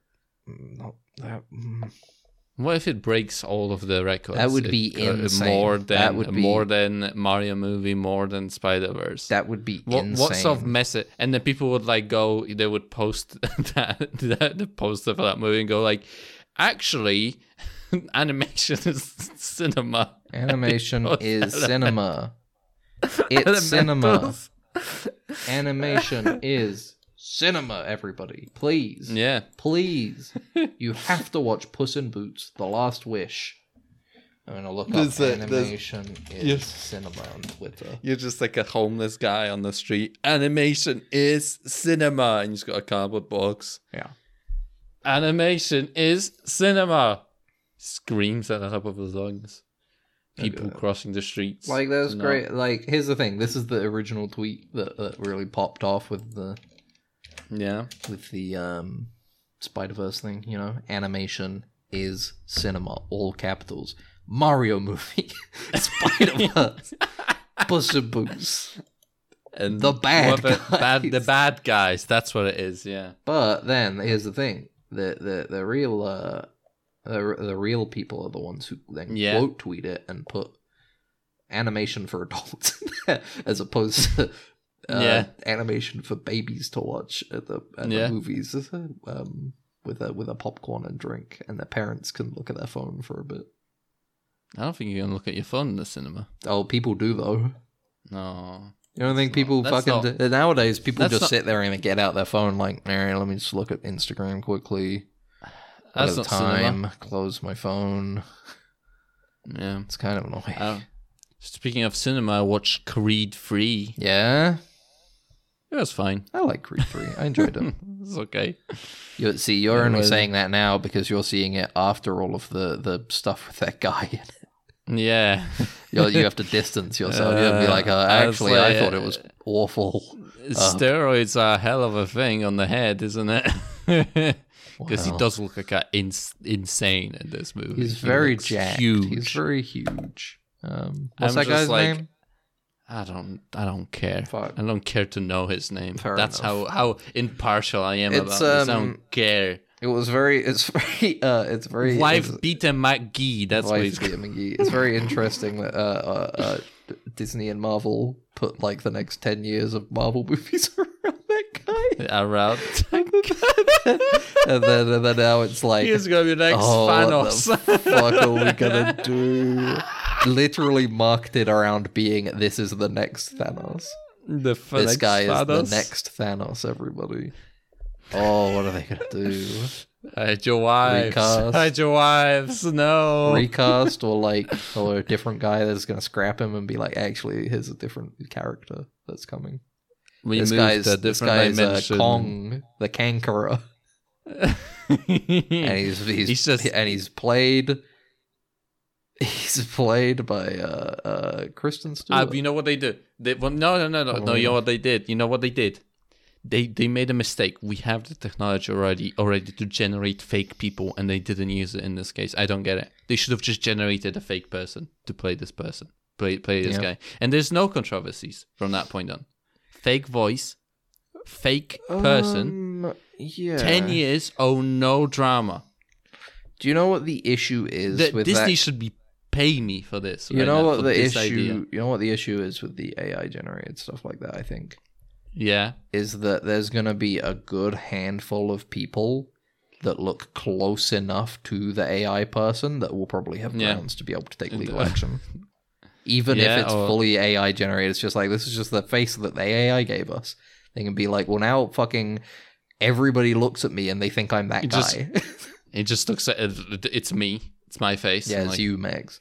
S1: mm, Not that, mm.
S3: What if it breaks all of the records?
S1: That would be
S3: It-
S1: insane.
S3: More than
S1: That would be-
S3: more than Mario movie, more than Spider Verse.
S1: that would be
S3: What,
S1: insane.
S3: what sort of message? And then people would like go. They would post that, that the poster for that movie and go like, actually, animation is cinema.
S1: Animation is cinema. It's cinema. Animation is cinema. Everybody, please,
S3: Yeah,
S1: please, you have to watch Puss in Boots: The Last Wish. I'm gonna look
S3: There's
S1: up
S3: a-
S1: animation is cinema on Twitter.
S3: you're just like a homeless guy on the street. Animation is cinema, and he's got a cardboard box.
S1: Yeah.
S3: Animation is cinema. Screams at the top of his lungs. People crossing the streets.
S1: Like that's
S3: No.
S1: great. Like here's the thing. This is the original tweet that, that really popped off with the
S3: Yeah.
S1: with the um Spider Verse thing. You know, animation is cinema, all capitals. Mario movie, Spider Verse, in Boots.
S3: And
S1: The bad
S3: whoever- bad the bad guys. That's what it is. Yeah.
S1: But then here's the thing: the the the real uh the, the real people are the ones who then
S3: Yeah.
S1: quote tweet it and put animation for adults as opposed to uh,
S3: Yeah.
S1: animation for babies to watch at the at
S3: Yeah.
S1: the movies um with a with a popcorn and drink and their parents can look at their phone for a bit.
S3: I don't think you can look at your phone in the cinema.
S1: Oh, people do though.
S3: No.
S1: You don't think people
S3: not-
S1: fucking
S3: not-
S1: do- nowadays people just
S3: not-
S1: sit there and get out their phone like, right, let me just look at Instagram quickly.
S3: That's not
S1: time.
S3: cinema.
S1: Close my phone.
S3: Yeah.
S1: It's kind of annoying.
S3: Uh, speaking of cinema, I watched Creed 3.
S1: yeah,
S3: It was fine.
S1: I like Creed Three. I enjoyed it.
S3: It's okay.
S1: You see, you're only saying that now because you're seeing it after all of the the stuff with that guy. in it.
S3: Yeah.
S1: You're, you have to distance yourself. you have to be
S3: Uh,
S1: like, uh, actually, I
S3: like,
S1: thought it was awful.
S3: Steroids are a hell of a thing on the head, isn't it? Because he does look like a ins- insane in this movie.
S1: He's
S3: He
S1: very jacked.
S3: Huge.
S1: He's very huge. Um, what's
S3: I'm
S1: that guy's
S3: like-
S1: name?
S3: I don't. I don't care.
S1: Fuck.
S3: I don't care to know his name.
S1: Fair
S3: That's
S1: enough.
S3: how how impartial I am
S1: It's,
S3: about this. I
S1: um,
S3: don't care.
S1: It was very. It's very. Uh, it's very.
S3: Wife
S1: it's-
S3: Peter McGee. That's what
S1: Wife
S3: he's
S1: Peter McGee. It's very interesting that uh, uh, uh, Disney and Marvel put like the next ten years of Marvel movies around that guy.
S3: Around.
S1: and then and then now it's like
S3: He's gonna be the next
S1: oh,
S3: Thanos.
S1: what the fuck are we gonna do? Literally marketed around being this is the next Thanos.
S3: the f-
S1: This
S3: next
S1: guy is the next Thanos, everybody. Oh, what are they gonna do?
S3: Hide your wives.
S1: Recast.
S3: Hide your wives. No.
S1: Recast or like or a different guy that's gonna scrap him and be like, actually, here's a different character that's coming.
S3: we
S1: this guy's
S3: a
S1: this guy's uh. Kong, the Conqueror, and he's he's,
S3: He's just-
S1: and he's played. He's played by uh uh Kristen Stewart.
S3: Uh, you know what they did? They, well, no, no, no, no, no. You know what they did? You know what they did? They they made a mistake. We have the technology already already to generate fake people, and they didn't use it in this case. I don't get it. They should have just generated a fake person to play this person, play play this
S1: Yeah.
S3: guy, and there's no controversies from that point on. Fake voice, fake person.
S1: Um, yeah.
S3: Ten years, oh no drama.
S1: Do you know what the issue is
S3: The,
S1: with
S3: Disney
S1: that?
S3: should be paying me for this.
S1: You
S3: right
S1: know
S3: now,
S1: what the issue?
S3: idea.
S1: You know what the issue is with the AI generated stuff like that. I think
S3: Yeah.
S1: is that there's gonna be a good handful of people that look close enough to the AI person that will probably have
S3: Yeah.
S1: grounds to be able to take legal
S3: uh,
S1: action. Even
S3: Yeah,
S1: if it's
S3: or-
S1: fully AI generated, it's just like this is just the face that the AI gave us. They can be like, well, now fucking everybody looks at me and they think I'm that
S3: It just-
S1: guy.
S3: It just looks at it's me. It's my face.
S1: yeah, it's
S3: like,
S1: you, Megs.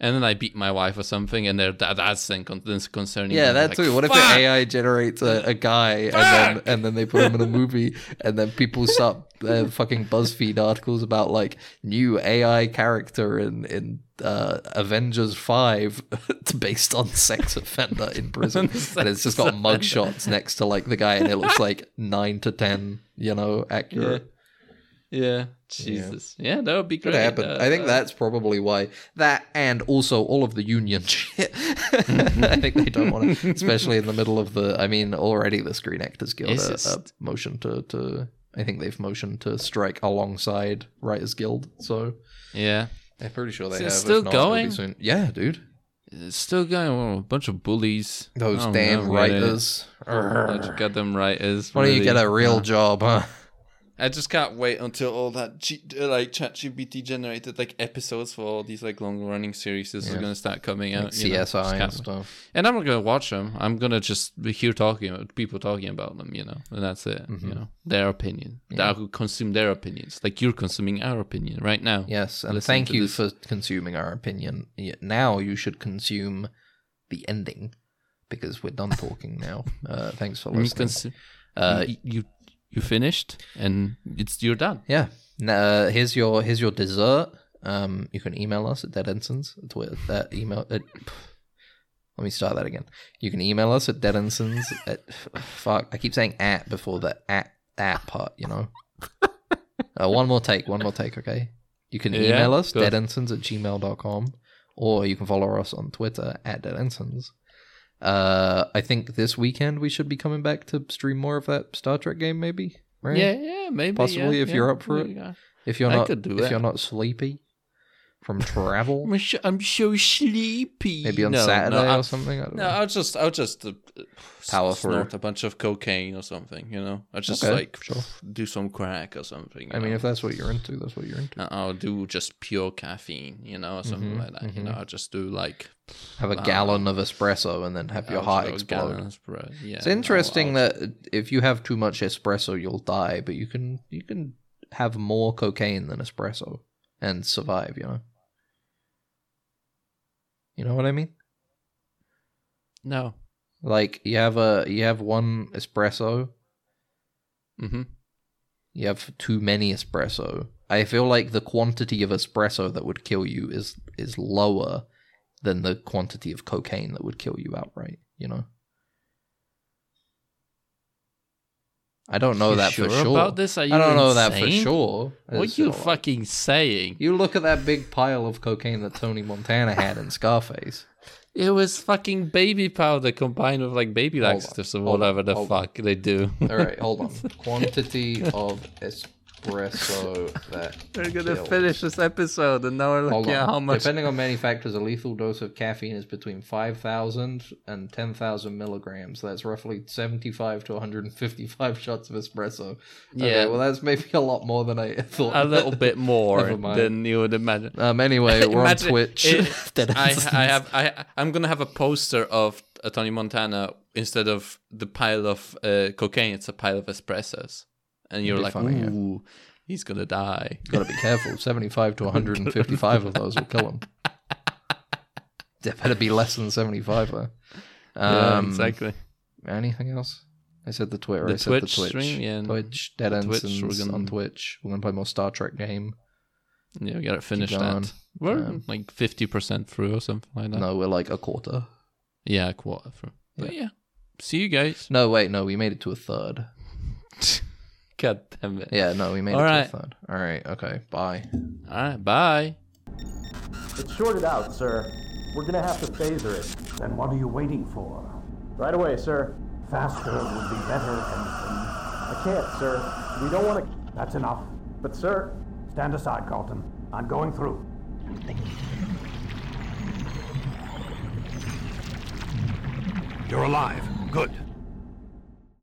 S3: And then I beat my wife or something, and they're, that, that's then con- concerning.
S1: Yeah, that
S3: Like,
S1: too. What if the AI generates a, a guy and then and then they put him in a movie and then people start uh, fucking BuzzFeed articles about like new AI character in in uh, Avengers Five based on sex offender in prison, and it's just got mugshots next to like the guy, and it looks like nine to ten, you know, accurate.
S3: Yeah, Jesus. Yeah, that would be
S1: Could
S3: great.
S1: happen.
S3: Uh,
S1: I think
S3: uh,
S1: that's probably why that, and also all of the union shit. I think they don't want to, especially in the middle of the. I mean, already the Screen Actors Guild a, a motion to to. I think they've motioned to strike alongside Writers Guild. So
S3: Yeah,
S1: I'm pretty sure they have.
S3: Still
S1: not,
S3: going?
S1: soon. Yeah, dude.
S3: it's still going. on. A bunch of bullies.
S1: Those
S3: don't
S1: damn
S3: know,
S1: writers.
S3: Of goddamn writers.
S1: Why don't you get a real
S3: Uh,
S1: job, huh?
S3: I just can't wait until all that G- like ChatGPT generated like episodes for all these like long running series is gonna start coming out.
S1: Like
S3: you know,
S1: CSI and stuff.
S3: And I'm not gonna watch them. I'm gonna just be here talking about people talking about them, you know, and that's it. You know, their opinion.
S1: Mm-hmm. Yeah.
S3: I will consume their opinions, like you're consuming our opinion right now.
S1: Yes, and
S3: Listen
S1: thank you
S3: this.
S1: for consuming our opinion. Now you should consume the ending because we're done talking now. Uh, thanks for
S3: You,
S1: listening.
S3: consu-
S1: Uh,
S3: you, you you finished, and it's you're done.
S1: yeah. Uh, here's your here's your dessert. Um, you can email us at deadensigns. Twitter that email. At, let me start that again. You can email us at deadensigns at fuck. I keep saying at before the at at part. You know. uh, one more take. One more take. Okay. You can
S3: Yeah,
S1: email us
S3: go.
S1: deadensigns at gmail.com or you can follow us on Twitter at deadensigns. Uh, I think this weekend we should be coming back to stream more of that Star Trek game, maybe. Right?
S3: Yeah, yeah, maybe
S1: Possibly
S3: yeah,
S1: if
S3: yeah.
S1: you're up for it. If you're
S3: I
S1: not,
S3: could do
S1: if
S3: that.
S1: you're not sleepy from travel,
S3: I'm so, I'm so sleepy.
S1: maybe on
S3: No,
S1: Saturday
S3: no, I-
S1: or something. I don't
S3: No,
S1: know.
S3: I'll just I'll just uh,
S1: Power
S3: snort a bunch of cocaine or something. You know, I'll just
S1: Okay,
S3: like
S1: sure.
S3: do some crack or something.
S1: I mean, if that's what you're into, that's what you're into.
S3: Uh, I'll do just pure caffeine, you know, or something
S1: Mhm,
S3: like that. You know, I'll just do like
S1: Have a
S3: Wow.
S1: gallon of espresso and then have your
S3: I'll
S1: heart explode.
S3: Yeah,
S1: It's interesting
S3: I'll-
S1: that if you have too much espresso, you'll die, but you can you can have more cocaine than espresso and survive. You know. You know what I mean?
S3: no.
S1: Like you have a you have one espresso,
S3: Mm-hmm.
S1: you have too many espresso. I feel like the quantity of espresso that would kill you is is lower than the quantity of cocaine that would kill you outright. You know. I don't know
S3: You
S1: that for
S3: sure
S1: sure.
S3: about this? Are
S1: I don't know that for sure.
S3: What
S1: It's
S3: you fucking saying?
S1: You look at that big pile of cocaine that Tony Montana had in Scarface.
S3: It was fucking baby powder combined with like baby laxatives or
S1: hold on,
S3: whatever the fuck they do.
S1: All right, hold on. Quantity of espresso that
S3: We're gonna
S1: kills.
S3: finish this episode, and now we're
S1: Hold
S3: looking at
S1: on.
S3: how much.
S1: Depending on manufacturers, a lethal dose of caffeine is between 5,000 and 10,000 milligrams. That's roughly 75 to 155 shots of espresso. Okay,
S3: Yeah.
S1: well, that's maybe a lot more than I thought.
S3: a little bit more than you would imagine.
S1: Um, anyway, we're on Twitch.
S3: it- I, I have. I. I'm gonna have a poster of uh, Tony Montana instead of the pile of uh, cocaine. It's a pile of espressos, and you're like,
S1: funny, yeah.
S3: ooh, he's gonna die.
S1: Gotta be careful. 75 to 155 of those will kill him. There better be less than 75, though.
S3: yeah,
S1: Um,
S3: exactly.
S1: Anything else? I said the Twitter.
S3: The
S1: I said the
S3: Twitch
S1: Twitch.
S3: stream, yeah.
S1: Twitch. Dead Ends
S3: Twitch, we're gonna-
S1: on Twitch. We're gonna play more Star Trek game.
S3: Yeah, we gotta finish
S1: going.
S3: that. We're
S1: Um,
S3: like fifty percent through or something like that.
S1: No, we're like a quarter.
S3: Yeah, a quarter through. But yeah, see you guys.
S1: No, wait, no, we made it to a third.
S3: God damn it.
S1: Yeah, no, we made
S3: All
S1: it
S3: right.
S1: to a third. All right, okay, bye.
S3: All right, bye.
S4: It's shorted out, sir. We're gonna have to phaser it.
S5: Then what are you waiting for?
S4: Right away, sir.
S5: Faster would be better, Ensign.
S4: I can't, sir. We don't want to.
S5: That's enough.
S4: But, sir,
S5: Stand aside, Carlton. I'm going through. You're alive. Good.